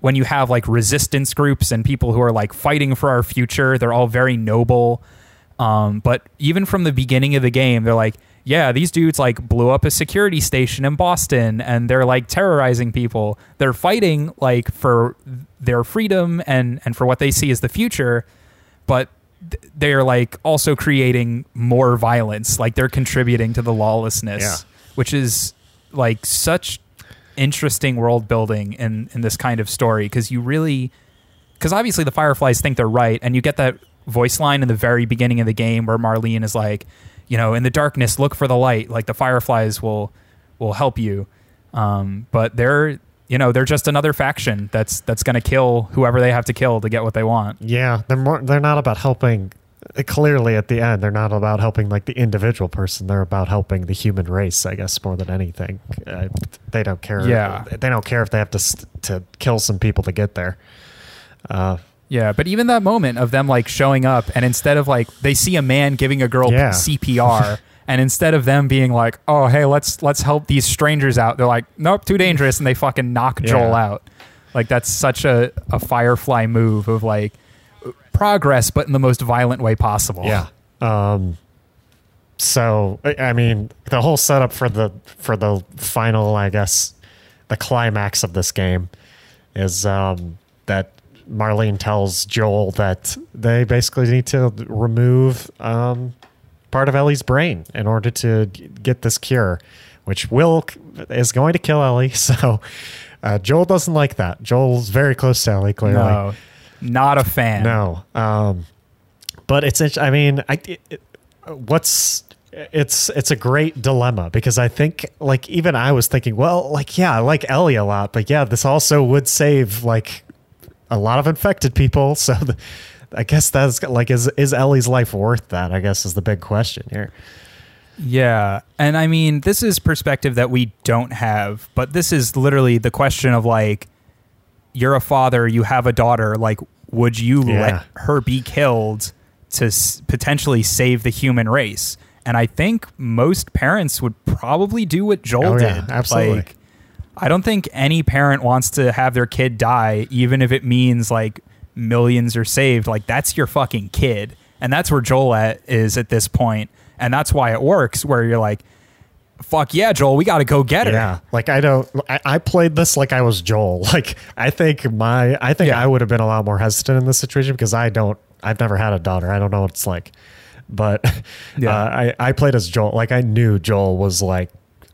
when you have like resistance groups and people who are like fighting for our future, they're all very noble. Um, but even from the beginning of the game, they're like, yeah, these dudes like blew up a security station in Boston and they're like terrorizing people. They're fighting like for their freedom and and for what they see as the future, but th- they're like also creating more violence. Like they're contributing to the lawlessness, Yeah. which is like such interesting world building in in this kind of story because you really because obviously the fireflies think they're right and you get that voice line in the very beginning of the game where marlene is like you know in the darkness look for the light like the fireflies will will help you um, but they're you know they're just another faction that's that's going to kill whoever they have to kill to get what they want Yeah, they're more. They're not about helping. Clearly, at the end, they're not about helping like the individual person. They're about helping the human race. I guess more than anything. Uh, they don't care. Yeah. they don't care if they have to to kill some people to get there. Uh, yeah but even that moment of them like showing up and instead of like they see a man giving a girl Yeah. cpr *laughs* and instead of them being like oh hey let's let's help these strangers out they're like nope too dangerous and they fucking knock joel out like that's such a, a firefly move of like progress but in the most violent way possible Yeah. Um, so I I mean, the whole setup for the for the final, I guess, the climax of this game is um, that Marlene tells Joel that they basically need to remove um, part of Ellie's brain in order to get this cure, which will is going to kill Ellie. *laughs* So uh, Joel doesn't like that. Joel's very close to Ellie, clearly. no not a fan No. Um, but it's, I mean, I, it, what's, it's, it's a great dilemma because I think like, even I was thinking, well, like, yeah, I like Ellie a lot, but yeah, this also would save like a lot of infected people. *laughs* So the, I guess that's like, is, is Ellie's life worth that? I guess is the big question here. Yeah. And I mean, this is perspective that we don't have, but this is literally the question of like, you're a father, you have a daughter, like, would you Yeah. let her be killed to s- potentially save the human race? And I think most parents would probably do what Joel Oh, yeah, did. absolutely. Like, I don't think any parent wants to have their kid die, even if it means like millions are saved. Like that's your fucking kid, and that's where Joel at is at this point, and that's why it works. Where you're like, fuck yeah, Joel, we got to go get her. Yeah, like I don't. I, I played this like I was Joel. *laughs* Like I think my, I think Yeah. I would have been a lot more hesitant in this situation because I don't. I've never had a daughter. I don't know what it's like. But *laughs* Yeah. uh, I, I played as Joel. Like I knew Joel was like,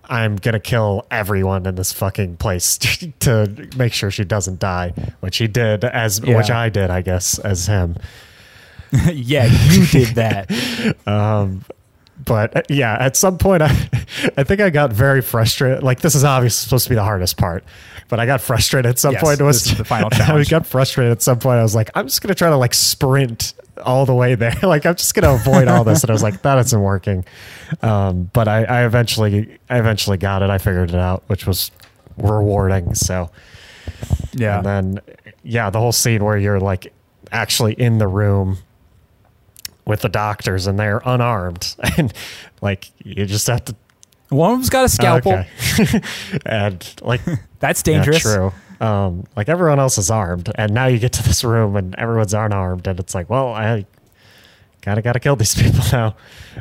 I'm gonna kill everyone in this fucking place *laughs* to make sure she doesn't die, which he did as Yeah. which I did, I guess, as him. *laughs* yeah, you did that. *laughs* but uh, yeah, at some point, I, I think I got very frustrated. Like this is obviously supposed to be the hardest part, but I got frustrated at some Yes, point. It was the final I challenge. got frustrated at some point. I was like, I'm just gonna try to like sprint all the way there. *laughs* like I'm just gonna avoid all this. And I was like, that isn't working. Um, but I, I eventually, I eventually got it. I figured it out, which was rewarding. So Yeah. and then, yeah, the whole scene where you're like actually in the room with the doctors and they're unarmed *laughs* and like you just have to One of them's got a scalpel. Okay. *laughs* and like That's yeah, dangerous. true. Um, like everyone else is armed, and now you get to this room and everyone's unarmed, and it's like, well, I kind of got to kill these *laughs* people now.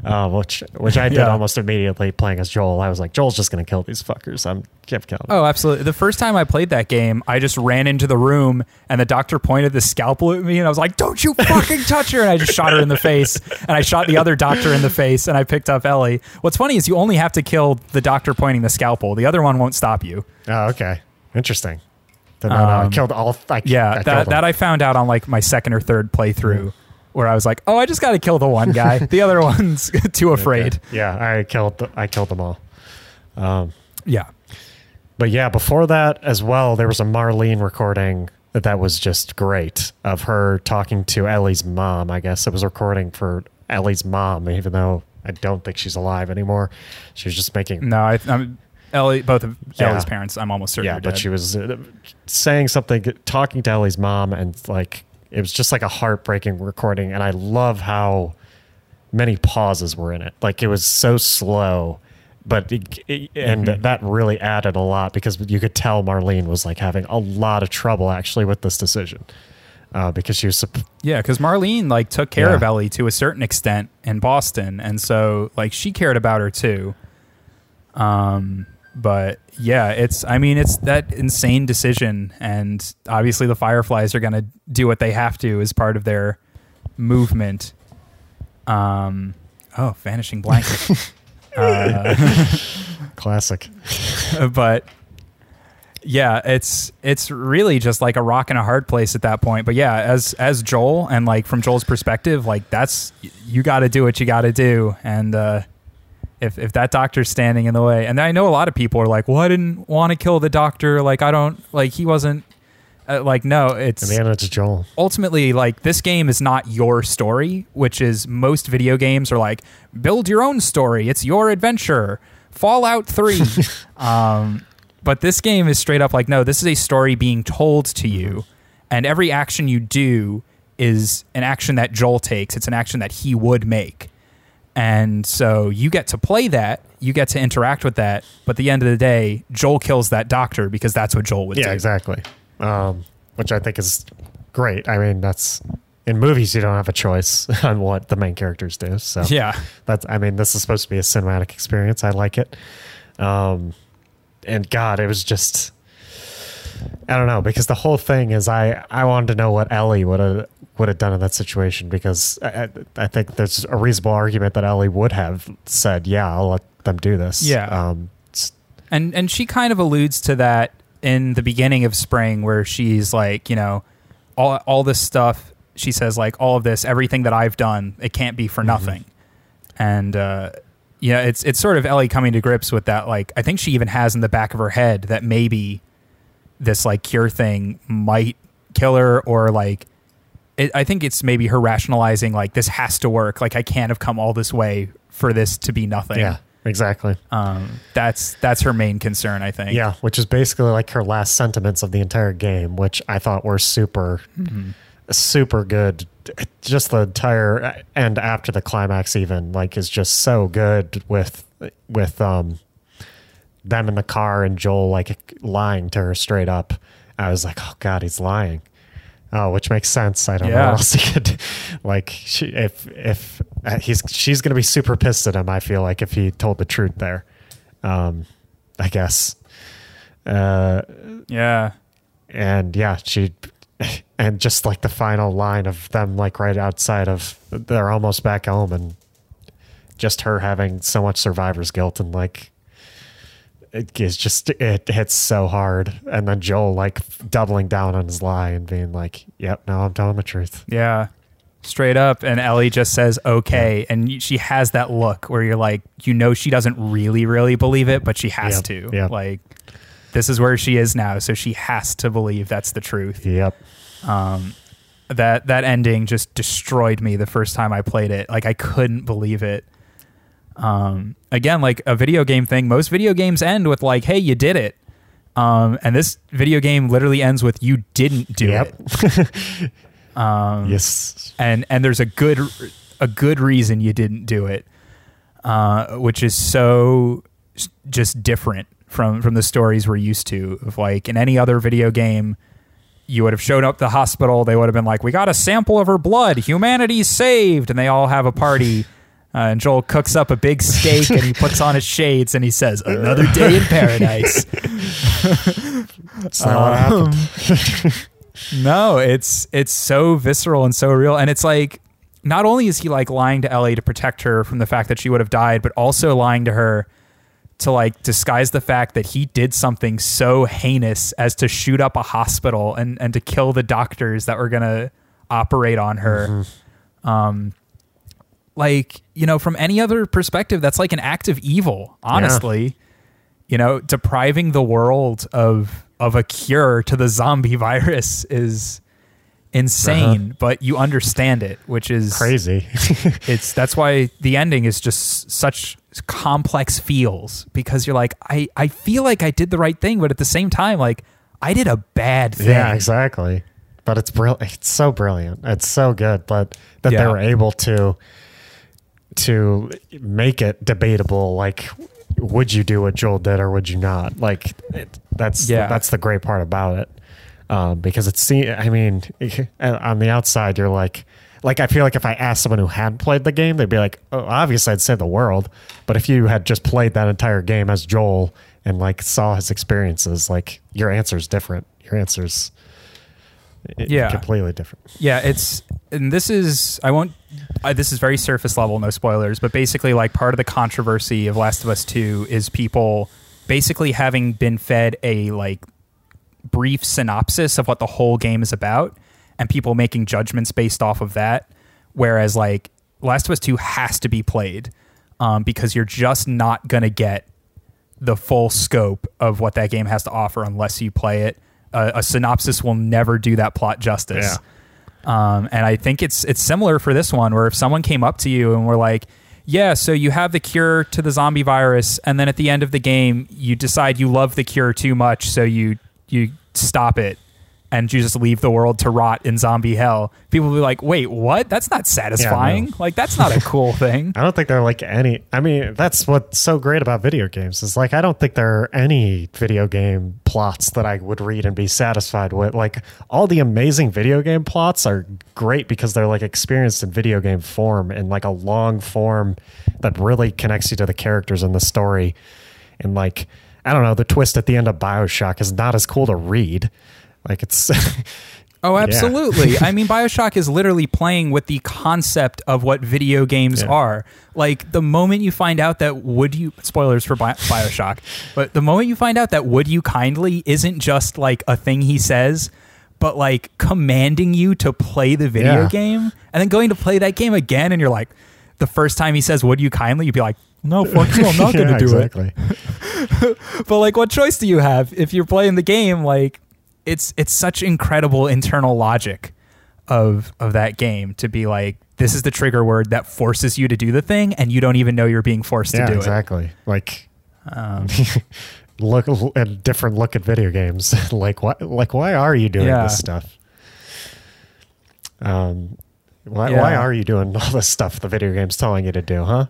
Uh, which which I did Yeah. almost immediately playing as Joel. I was like, Joel's just gonna kill these fuckers. I'm kept killing. them. Oh, absolutely. The first time I played that game, I just ran into the room and the doctor pointed the scalpel at me and I was like, "Don't you fucking *laughs* touch her!" And I just shot her in the face and I shot the other doctor in the face and I picked up Ellie. What's funny is you only have to kill the doctor pointing the scalpel. The other one won't stop you. Oh, okay, interesting. Then no, no, I Um, killed all. I, Yeah, I that that I found out on like my second or third playthrough where I was like, "Oh, I just got to kill the one guy. *laughs* the other one's *laughs* too afraid." Okay. Yeah, I killed. The, I killed them all. Yeah. But yeah, before that as well, there was a Marlene recording that that was just great of her talking to Ellie's mom. I guess it was recording for Ellie's mom, even though I don't think she's alive anymore. She was just making No, I, I'm Ellie. Both of Yeah. Ellie's parents, I'm almost certain. yeah, but she was uh, saying something, talking to Ellie's mom, and like it was just like a heartbreaking recording. And I love how many pauses were in it. Like it was so slow, but it, it- and Mm-hmm. that really added a lot because you could tell Marlene was like having a lot of trouble actually with this decision uh, because she was. supp- Yeah, because Marlene like took care Yeah. of Ellie to a certain extent in Boston, and so like she cared about her too. Um, but yeah, it's I mean it's that insane decision, and obviously the Fireflies are gonna do what they have to as part of their movement. Um, oh, vanishing blanket. *laughs* *laughs* Classic. *laughs* but yeah, it's it's really just like a rock and a hard place at that point. But yeah, as as Joel and like from Joel's perspective, like that's you got to do what you got to do, and uh, if if that doctor's standing in the way, and I know a lot of people are like, well, I didn't want to kill the doctor, like I don't like he wasn't. Uh, like no, it's end, it's Joel. ultimately like this game is not your story which is most video games are like build your own story. It's your adventure. Fallout 3 *laughs* um, but this game is straight up like no this is a story being told to you and every action you do is an action that joel takes. It's an action that he would make and so you get to play that you get to interact with that but at the end of the day joel kills that doctor because that's what joel would Yeah, do Yeah, exactly. Um, which I think is great. I mean, that's in movies you don't have a choice *laughs* on what the main characters do. So yeah that's I mean, this is supposed to be a cinematic experience. I like it. Um, and God, it was just I don't know because the whole thing is I I wanted to know what Ellie would have would have done in that situation because I, I think there's a reasonable argument that Ellie would have said, yeah, I'll let them do this. Yeah. Um, and and she kind of alludes to that in the beginning of spring where she's like you know all all this stuff she says like all of this everything that i've done it can't be for nothing and uh yeah it's it's sort of ellie coming to grips with that like i think she even has in the back of her head that maybe this like cure thing might kill her or like it, i think it's maybe her rationalizing like this has to work like i can't have come all this way for this to be nothing yeah, exactly. um, that's that's her main concern, I think. Yeah, which is basically like her last sentiments of the entire game, which I thought were super, super good. Just the entire end after the climax, even like, is just so good with with um them in the car and Joel like lying to her straight up. I was like, oh god, he's lying. Oh, which makes sense. I don't know Yeah. what else he could *laughs* like. She, if if uh, he's she's gonna be super pissed at him. I feel like if he told the truth there. Um, I guess. Uh, Yeah. and yeah, she *laughs* and just like the final line of them like right outside of they're almost back home and just her having so much survivor's guilt and like it is just it hits so hard and then Joel like doubling down on his lie and being like, "Yep, no, I'm telling the truth." Yeah. Straight up. And Ellie just says, okay. And she has that look where you're like, you know, she doesn't really, really believe it, but she has Yep, to. yep. Like, this is where she is now. So she has to believe that's the truth. Yep. Um, that, that ending just destroyed me the first time I played it. Like, I couldn't believe it. Um, again, like a video game thing, most video games end with, like, hey, you did it. Um, and this video game literally ends with, you didn't do Yep. it. *laughs* Um, Yes. and and there's a good a good reason you didn't do it, uh, which is so just different from from the stories we're used to. Of like in any other video game, you would have shown up the hospital. They would have been like, "We got a sample of her blood. Humanity's saved," and they all have a party. Uh, and Joel cooks up a big steak and he *laughs* puts on his shades and he says, "Another day in paradise." *laughs* That's not what Um, happened. No, it's it's so visceral and so real, and it's like not only is he like lying to Ellie to protect her from the fact that she would have died, but also lying to her to like disguise the fact that he did something so heinous as to shoot up a hospital and and to kill the doctors that were gonna operate on her. Um, like you know, from any other perspective, that's like an act of evil. Honestly, you know, depriving the world of of a cure to the zombie *laughs* virus is insane, uh-huh. but you understand it, which is Crazy. *laughs* It's that's why the ending is just such complex feels because you're like, I I feel like I did the right thing, but at the same time, like I did a bad thing. Yeah, exactly. But it's brilliant. It's so brilliant. It's so good. But that they were able to to make it debatable. Like, would you do what Joel did or would you not? Like, it, that's Yeah. that's the great part about it. Um, because it's see, I mean, *laughs* on the outside, you're like. Like I feel like if I asked someone who hadn't played the game, they'd be like, "Oh, obviously I'd say the world." But if you had just played that entire game as Joel and like saw his experiences, like your answer's different. Your answer's Yeah. completely different. Yeah, it's and this is I won't. Uh, this is very surface level, no spoilers. But basically, like part of the controversy of Last of Us Two is people basically having been fed a like brief synopsis of what the whole game is about, and people making judgments based off of that. Whereas, like Last of Us Two has to be played um, because you're just not gonna get the full scope of what that game has to offer unless you play it. Uh, a synopsis will never do that plot justice. Um, and I think it's it's similar for this one, where if someone came up to you and were like, "Yeah, so you have the cure to the zombie virus," and then at the end of the game, you decide you love the cure too much, so you you stop it and you just leave the world to rot in zombie hell. People will be like, "Wait, what? That's not satisfying. no. Like that's not a cool thing." *laughs* I don't think there are like any. I mean, that's what's so great about video games is like I don't think there are any video game plots that I would read and be satisfied with. Like all the amazing video game plots are great because they're like experienced in video game form and like a long form that really connects you to the characters and the story. And like I don't know, the twist at the end of Bioshock is not as cool to read. Like it's *laughs* Oh, Yeah. absolutely. *laughs* I mean, Bioshock is literally playing with the concept of what video games Yeah. are. Like the moment you find out that would you spoilers for Bi- Bioshock, but the moment you find out that would you kindly isn't just like a thing he says, but like commanding you to play the video Yeah. game and then going to play that game again, and you're like, the first time he says would you kindly, you'd be like, no, fuck you, I'm not *laughs* going to Yeah, do it but like what choice do you have if you're playing the game like it's it's such incredible internal logic of of that game to be like this is the trigger word that forces you to do the thing and you don't even know you're being forced yeah, to do it. exactly. Like um, *laughs* look a different look at video games. *laughs* like what? Like why are you doing Yeah. this stuff? Um, why Yeah. why are you doing all this stuff the video game's telling you to do? Huh?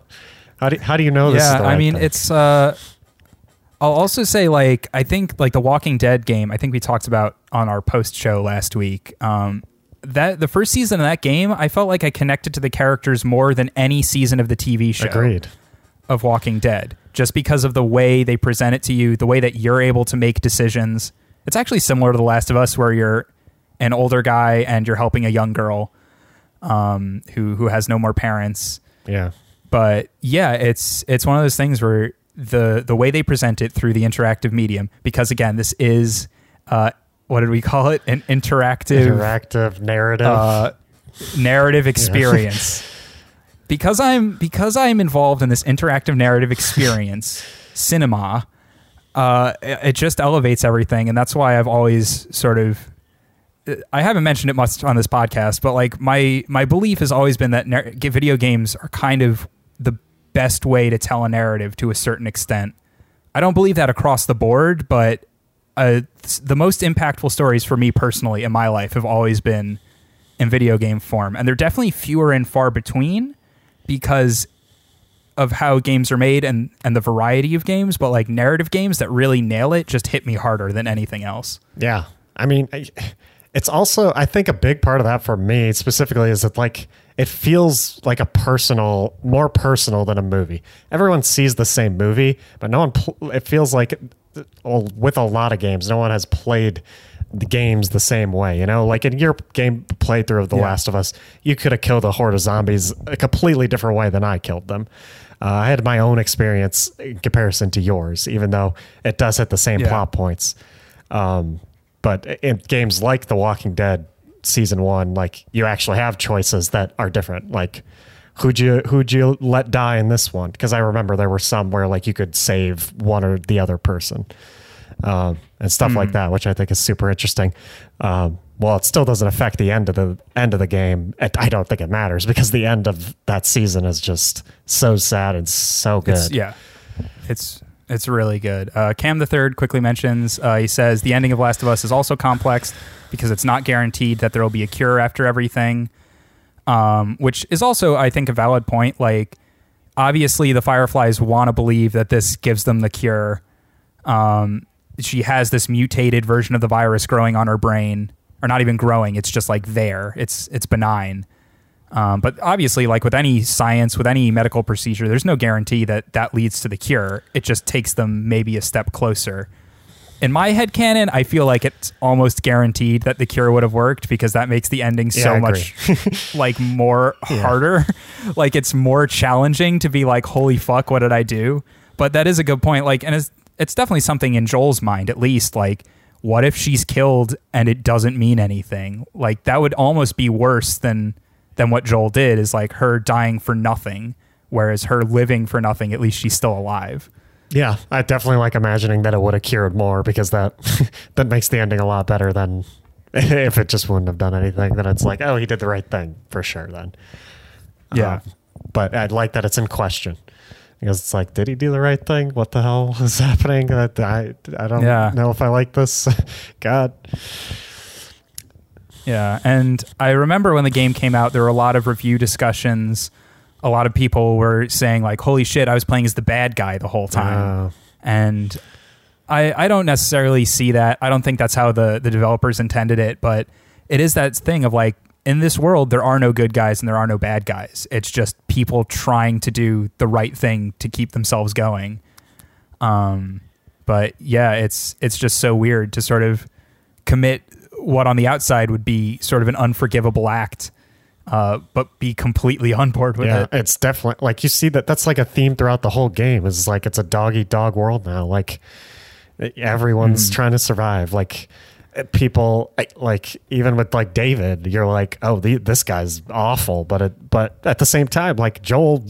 How do how do you know this? yeah i mean thing? it's uh i'll also say like i think like the walking dead game i think we talked about on our post show last week um that the first season of that game i felt like i connected to the characters more than any season of the tv show agreed. of Walking Dead just because of the way they present it to you, the way that you're able to make decisions. It's actually similar to The Last of Us, where you're an older guy and you're helping a young girl um, who who has no more parents. Yeah. But yeah, it's it's one of those things where the the way they present it through the interactive medium, because again, this is uh, what did we call it? An interactive Interactive narrative. uh, narrative experience. *laughs* because I'm because I'm involved in this interactive narrative experience, cinema. Uh, it it just elevates everything, and that's why I've always sort of. I haven't mentioned it much on this podcast, but like my my belief has always been that nar- video games are kind of the best way to tell a narrative to a certain extent. I don't believe that across the board, but uh, the most impactful stories for me personally in my life have always been in video game form, and they're definitely fewer and far between because of how games are made and and the variety of games. But like narrative games that really nail it just hit me harder than anything else. Yeah. I mean, it's also, I think a big part of that for me specifically is that, like, it feels like a personal, more personal than a movie. Everyone sees the same movie, but no one, pl- it feels like uh, with a lot of games, no one has played the games the same way. You know, like in your game playthrough of The Yeah. Last of Us, you could have killed a horde of zombies a completely different way than I killed them. Uh, I had my own experience in comparison to yours, even though it does hit the same Yeah. plot points. Um, but in games like The Walking Dead season one, like you actually have choices that are different. Like who'd you who'd you let die in this one? Because I remember there were some where like you could save one or the other person. Um, and stuff like that, which I think is super interesting. Um, well, it still doesn't affect the end of the end of the game. I don't think it matters because the end of that season is just so sad and so good. It's, yeah, it's it's really good. Uh, Cam the Third quickly mentions uh, he says the ending of Last of Us is also complex because it's not guaranteed that there will be a cure after everything, um, which is also I think a valid point. Like obviously the Fireflies want to believe that this gives them the cure. Um, she has this mutated version of the virus growing on her brain, or not even growing. It's just like there. It's it's benign. Um, but obviously, like with any science, with any medical procedure, there's no guarantee that that leads to the cure. It just takes them maybe a step closer. In my head canon, I feel like it's almost guaranteed that the cure would have worked because that makes the ending Yeah, so I much *laughs* like more Yeah. harder. *laughs* like it's more challenging to be like, holy fuck, what did I do? But that is a good point. Like, and it's it's definitely something in Joel's mind, at least. Like, what if she's killed and it doesn't mean anything? Like that would almost be worse than than what Joel did. Is like her dying for nothing, whereas her living for nothing. At least she's still alive. Yeah, I definitely like imagining that it would have cured more because that *laughs* that makes the ending a lot better than *laughs* if it just wouldn't have done anything. Then it's like, oh, he did the right thing for sure. Then, Yeah. Uh, but I'd like that it's in question because it's like, did he do the right thing? What the hell *laughs* is happening? I I, I don't Yeah. know if I like this. God, Yeah, and I remember when the game came out, there were a lot of review discussions. A lot of people were saying like, "Holy shit, I was playing as the bad guy the whole time," and I I don't necessarily see that. I don't think that's how the the developers intended it, but it is that thing of like in this world there are no good guys and there are no bad guys. It's just people trying to do the right thing to keep themselves going. Um, but yeah, it's it's just so weird to sort of commit what on the outside would be sort of an unforgivable act, uh, but be completely *laughs* on board with yeah, it. it's definitely like you see that that's like a theme throughout the whole game. Is like it's a dog eat dog world now. Like everyone's trying to survive. Like people like even with like David, you're like, oh, the, this guy's awful. But it, but at the same time, like Joel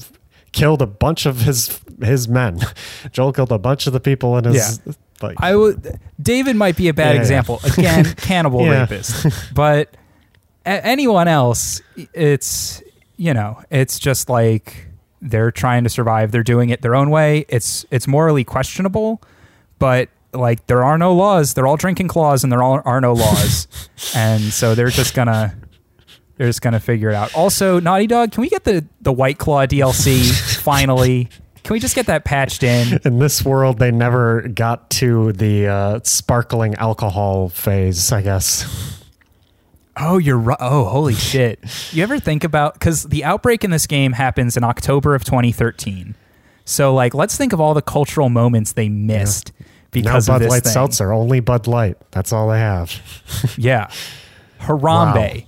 killed a bunch of his his men. *laughs* Joel killed a bunch of the people in his. Like, I would. David might be a bad Yeah, yeah. example. Again, *laughs* cannibal Yeah. rapist. But a- anyone else, it's you know, it's just like they're trying to survive. They're doing it their own way. It's it's morally questionable, but like there are no laws. They're all drinking claws, and there all are no laws, *laughs* and so they're just gonna. They're just gonna figure it out. Also, Naughty Dog, can we get the the White Claw DLC *laughs* finally? Can we just get that patched in? *laughs* in this world, they never got to the uh, sparkling alcohol phase. I guess. Oh, you're right. Oh, holy shit. You ever think about because the outbreak in this game happens in October of 2013. So like, let's think of all the cultural moments they missed Now because of Bud Light thing. seltzer, only Bud Light. That's all they have. *laughs* Yeah, Harambe.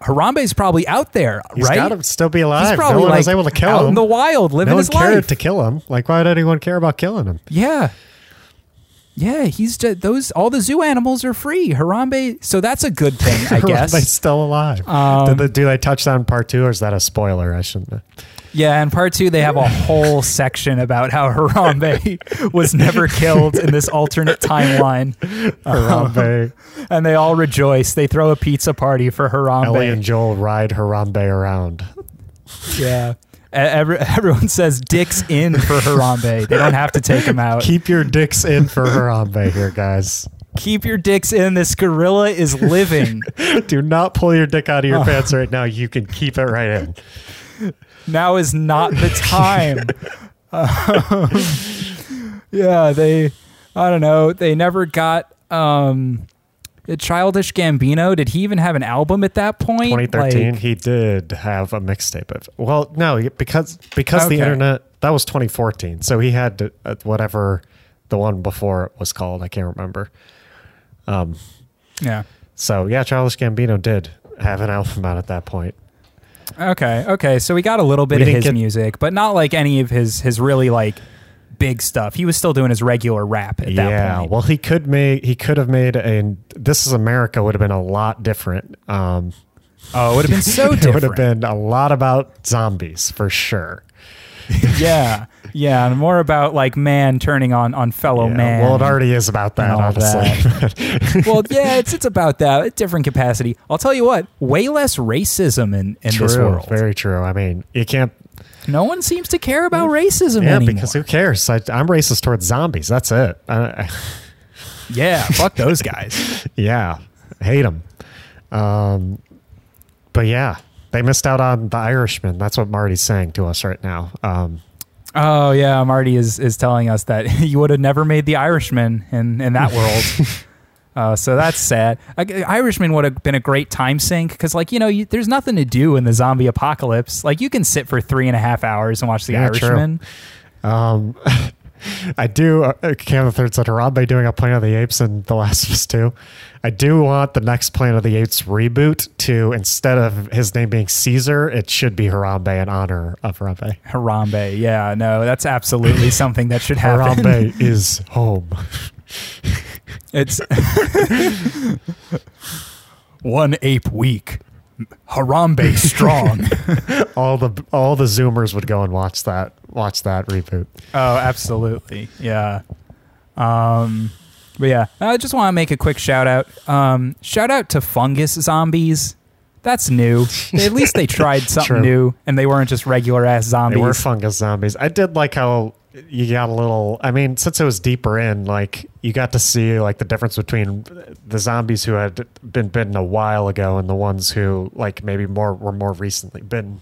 Harambe's probably out there, He's right? got to still be alive. He's probably no one like was able to kill out him. in the wild, living no one his cared life. to kill him. Like, why would anyone care about killing him? Yeah. Yeah, he's just, those all the zoo animals are free. Harambe, so that's a good thing, I *laughs* guess. they still alive? Um, Did they, do they touch that in part two, or is that a spoiler? I shouldn't. Yeah, in part two, they have a whole section about how *laughs* Harambe was never killed in this alternate timeline, Harambe, um, and they all rejoice. They throw a pizza party for Harambe. Ellie and Joel ride Harambe around. Yeah, every, *laughs* everyone says dicks in for Harambe. They don't have to take him out. Keep your dicks in for Harambe here, guys. Keep your dicks in. This gorilla is living. *laughs* Do not pull your dick out of your oh. pants right now. You can keep it right in. Now is not the time. Um, *laughs* yeah, they, I don't know, they never got um, a Childish Gambino. Did he even have an album at that point? 2013, Like, he did have a mixtape of. Well, no, because because the internet that was 2014, so he had to, uh, whatever the one before it was called. I can't remember. yeah. So yeah, Childish Gambino did have an album out at that point. Okay. Okay. So we got a little bit We of his get- music, but not like any of his his really like big stuff. He was still doing his regular rap at that yeah, point. well, he could make he could have made a "This Is America" would have been a lot different. Um, oh, it would have been so *laughs* different. it would have been a lot about zombies for sure. *laughs* yeah. Yeah, and more about like man turning on on fellow Yeah, man. Well, it already is about that, honestly. *laughs* well, yeah, it's it's about that, a different capacity. I'll tell you what, way less racism in in true, this world. very true. I mean, you can't. no one seems to care about racism Yeah, anymore. because who cares? I, I'm racist towards zombies. That's it. I, I, yeah, *laughs* fuck those guys. yeah, hate them. Um, but yeah, they missed out on the Irishman. That's what Marty's saying to us right now. Um, Oh yeah, Marty is is telling us that *laughs* you would have never made the Irishman in in that world. *laughs* Uh, so that's sad. Irishman would have been a great time sink because, like, you know, you, there's nothing to do in the zombie apocalypse. Like, you can sit for three and a half hours and watch The Yeah, true. Irishman. Um, *laughs* *laughs* I do. Uh, Cam the Third said Harambe doing a Planet of the Apes and The Last of Us Two. I do want the next Planet of the Apes reboot to instead of his name being Caesar, it should be Harambe in honor of Harambe. Harambe. Yeah, no, that's absolutely *laughs* something that should happen. Harambe is home. It's *laughs* one ape weak, Harambe strong. *laughs* All the all the Zoomers would go and watch that watch that reboot. oh, absolutely. Yeah. Um, but yeah, I just want to make a quick shout out. Um, shout out to fungus zombies. That's new. At least they tried *laughs* something new, and they weren't just regular ass zombies. They were fungus zombies. I did like how you got a little. I mean, since it was deeper in, like you got to see like the difference between the zombies who had been bitten a while ago and the ones who like maybe more were more recently bitten.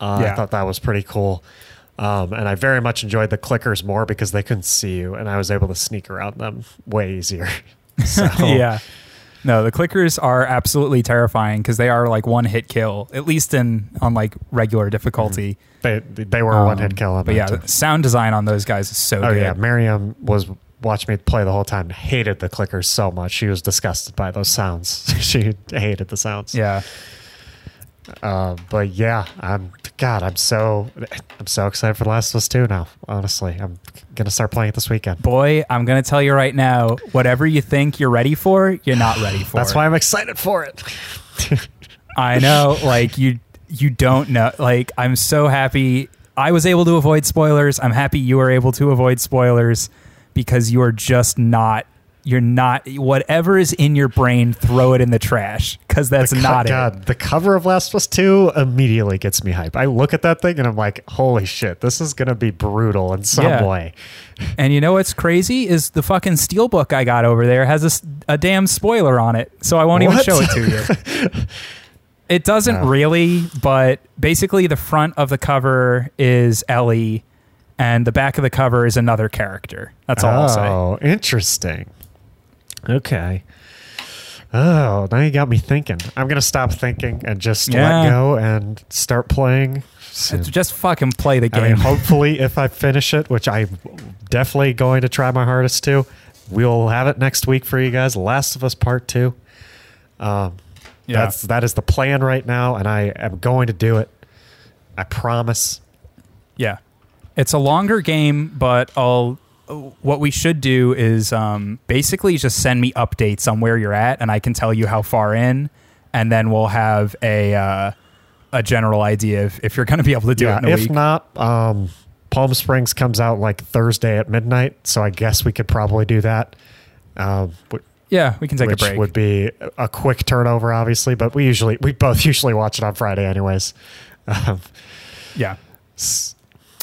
Uh, I thought that was pretty cool. Um, and I very much enjoyed the clickers more because they couldn't see you, and I was able to sneak around them way easier. *laughs* So *laughs* yeah. No, the clickers are absolutely terrifying because they are like one hit kill, at least in on like regular difficulty. they they were a one hit Um, kill. on But yeah, too. the sound design on those guys is so Oh good. yeah, Miriam was watching me play the whole time. Hated the clickers so much. She was disgusted by those sounds. *laughs* she hated the sounds. Yeah. Uh, but yeah, I'm God. I'm so I'm so excited for The Last of Us Two now. Honestly, I'm gonna start playing it this weekend. Boy, I'm gonna tell you right now, whatever you think you're ready for, you're not ready for. That's why I'm excited for it. *laughs* I know, like you you don't know. Like I'm so happy I was able to avoid spoilers. I'm happy you were able to avoid spoilers because you are just not you're not whatever is in your brain, throw it in the trash because that's co- not it. The cover of Last of Us Two immediately gets me hype. I look at that thing and I'm like, holy shit, this is gonna be brutal in some Yeah. way. *laughs* And you know what's crazy is the fucking steelbook I got over there has a damn spoiler on it, so I won't even show it to you. *laughs* it doesn't Oh. really, but basically the front of the cover is Ellie, and the back of the cover is another character. That's all I'll say. Oh, interesting. Okay. Oh, now you got me thinking. I'm gonna stop thinking and just Yeah. let go and start playing. soon. Just fucking play the I game. mean, *laughs* hopefully, if I finish it, which I'm definitely going to try my hardest to, we'll have it next week for you guys. Last of Us Part Two. Um, Yeah. That's that is the plan right now, and I am going to do it. I promise. Yeah. It's a longer game, but I'll what we should do is um, basically just send me updates on where you're at and I can tell you how far in and then we'll have a uh, a general idea if, if you're going to be able to do yeah. it in a If week. not, um, Palm Springs comes out like Thursday at midnight, so I guess we could probably do that. Um, wh- yeah, we can take a break. would be a quick turnover, obviously, but we usually we both *laughs* usually watch it on Friday, anyways. Um, yeah. s-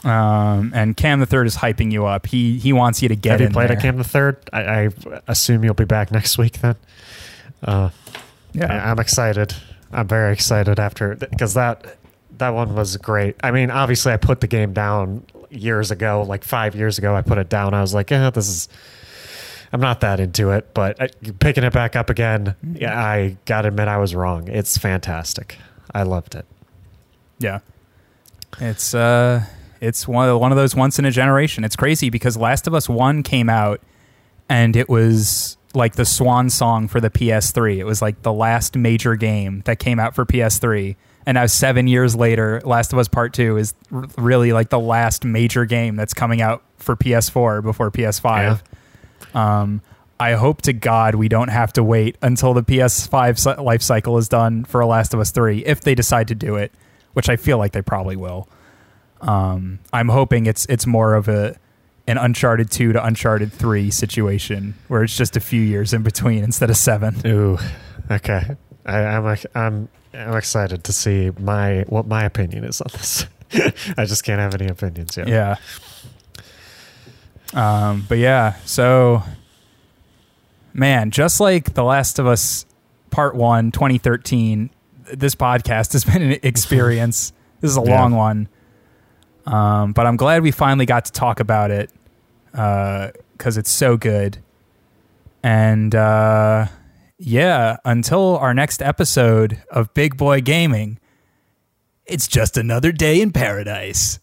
Um, and Cam the Third is hyping you up. He he wants you to get have you played there. at Cam the Third? I, I assume you'll be back next week then. Uh, Yeah. I- I'm excited. I'm very excited after because that that one was great. I mean, obviously, I put the game down years ago, like five years ago. I put it down. I was like, yeah, this is. I'm not that into it, but uh, picking it back up again, yeah, I gotta admit I was wrong. It's fantastic. I loved it. Yeah. It's uh it's one of, one of those once in a generation. It's crazy because Last of Us 1 came out and it was like the swan song for the PS3. It was like the last major game that came out for PS3. And now 7 years later, Last of Us Part 2 is r- really like the last major game that's coming out for PS4 before PS5. Um I hope to God we don't have to wait until the PS5 life cycle is done for A Last of Us 3 if they decide to do it, which I feel like they probably will. Um, I'm hoping it's it's more of a an Uncharted 2 to Uncharted 3 situation where it's just a few years in between instead of 7. Ooh, okay. I, I'm I'm I'm excited to see my what my opinion is on this. *laughs* I just can't have any opinions yet. Yeah. Um, but yeah, so man, just like The Last of Us Part 1 2013, this podcast has been an experience. *laughs* this is a Yeah. long one. Um, but I'm glad we finally got to talk about it because it's so good. And uh, yeah, until our next episode of Big Boy Gaming, it's just another day in paradise.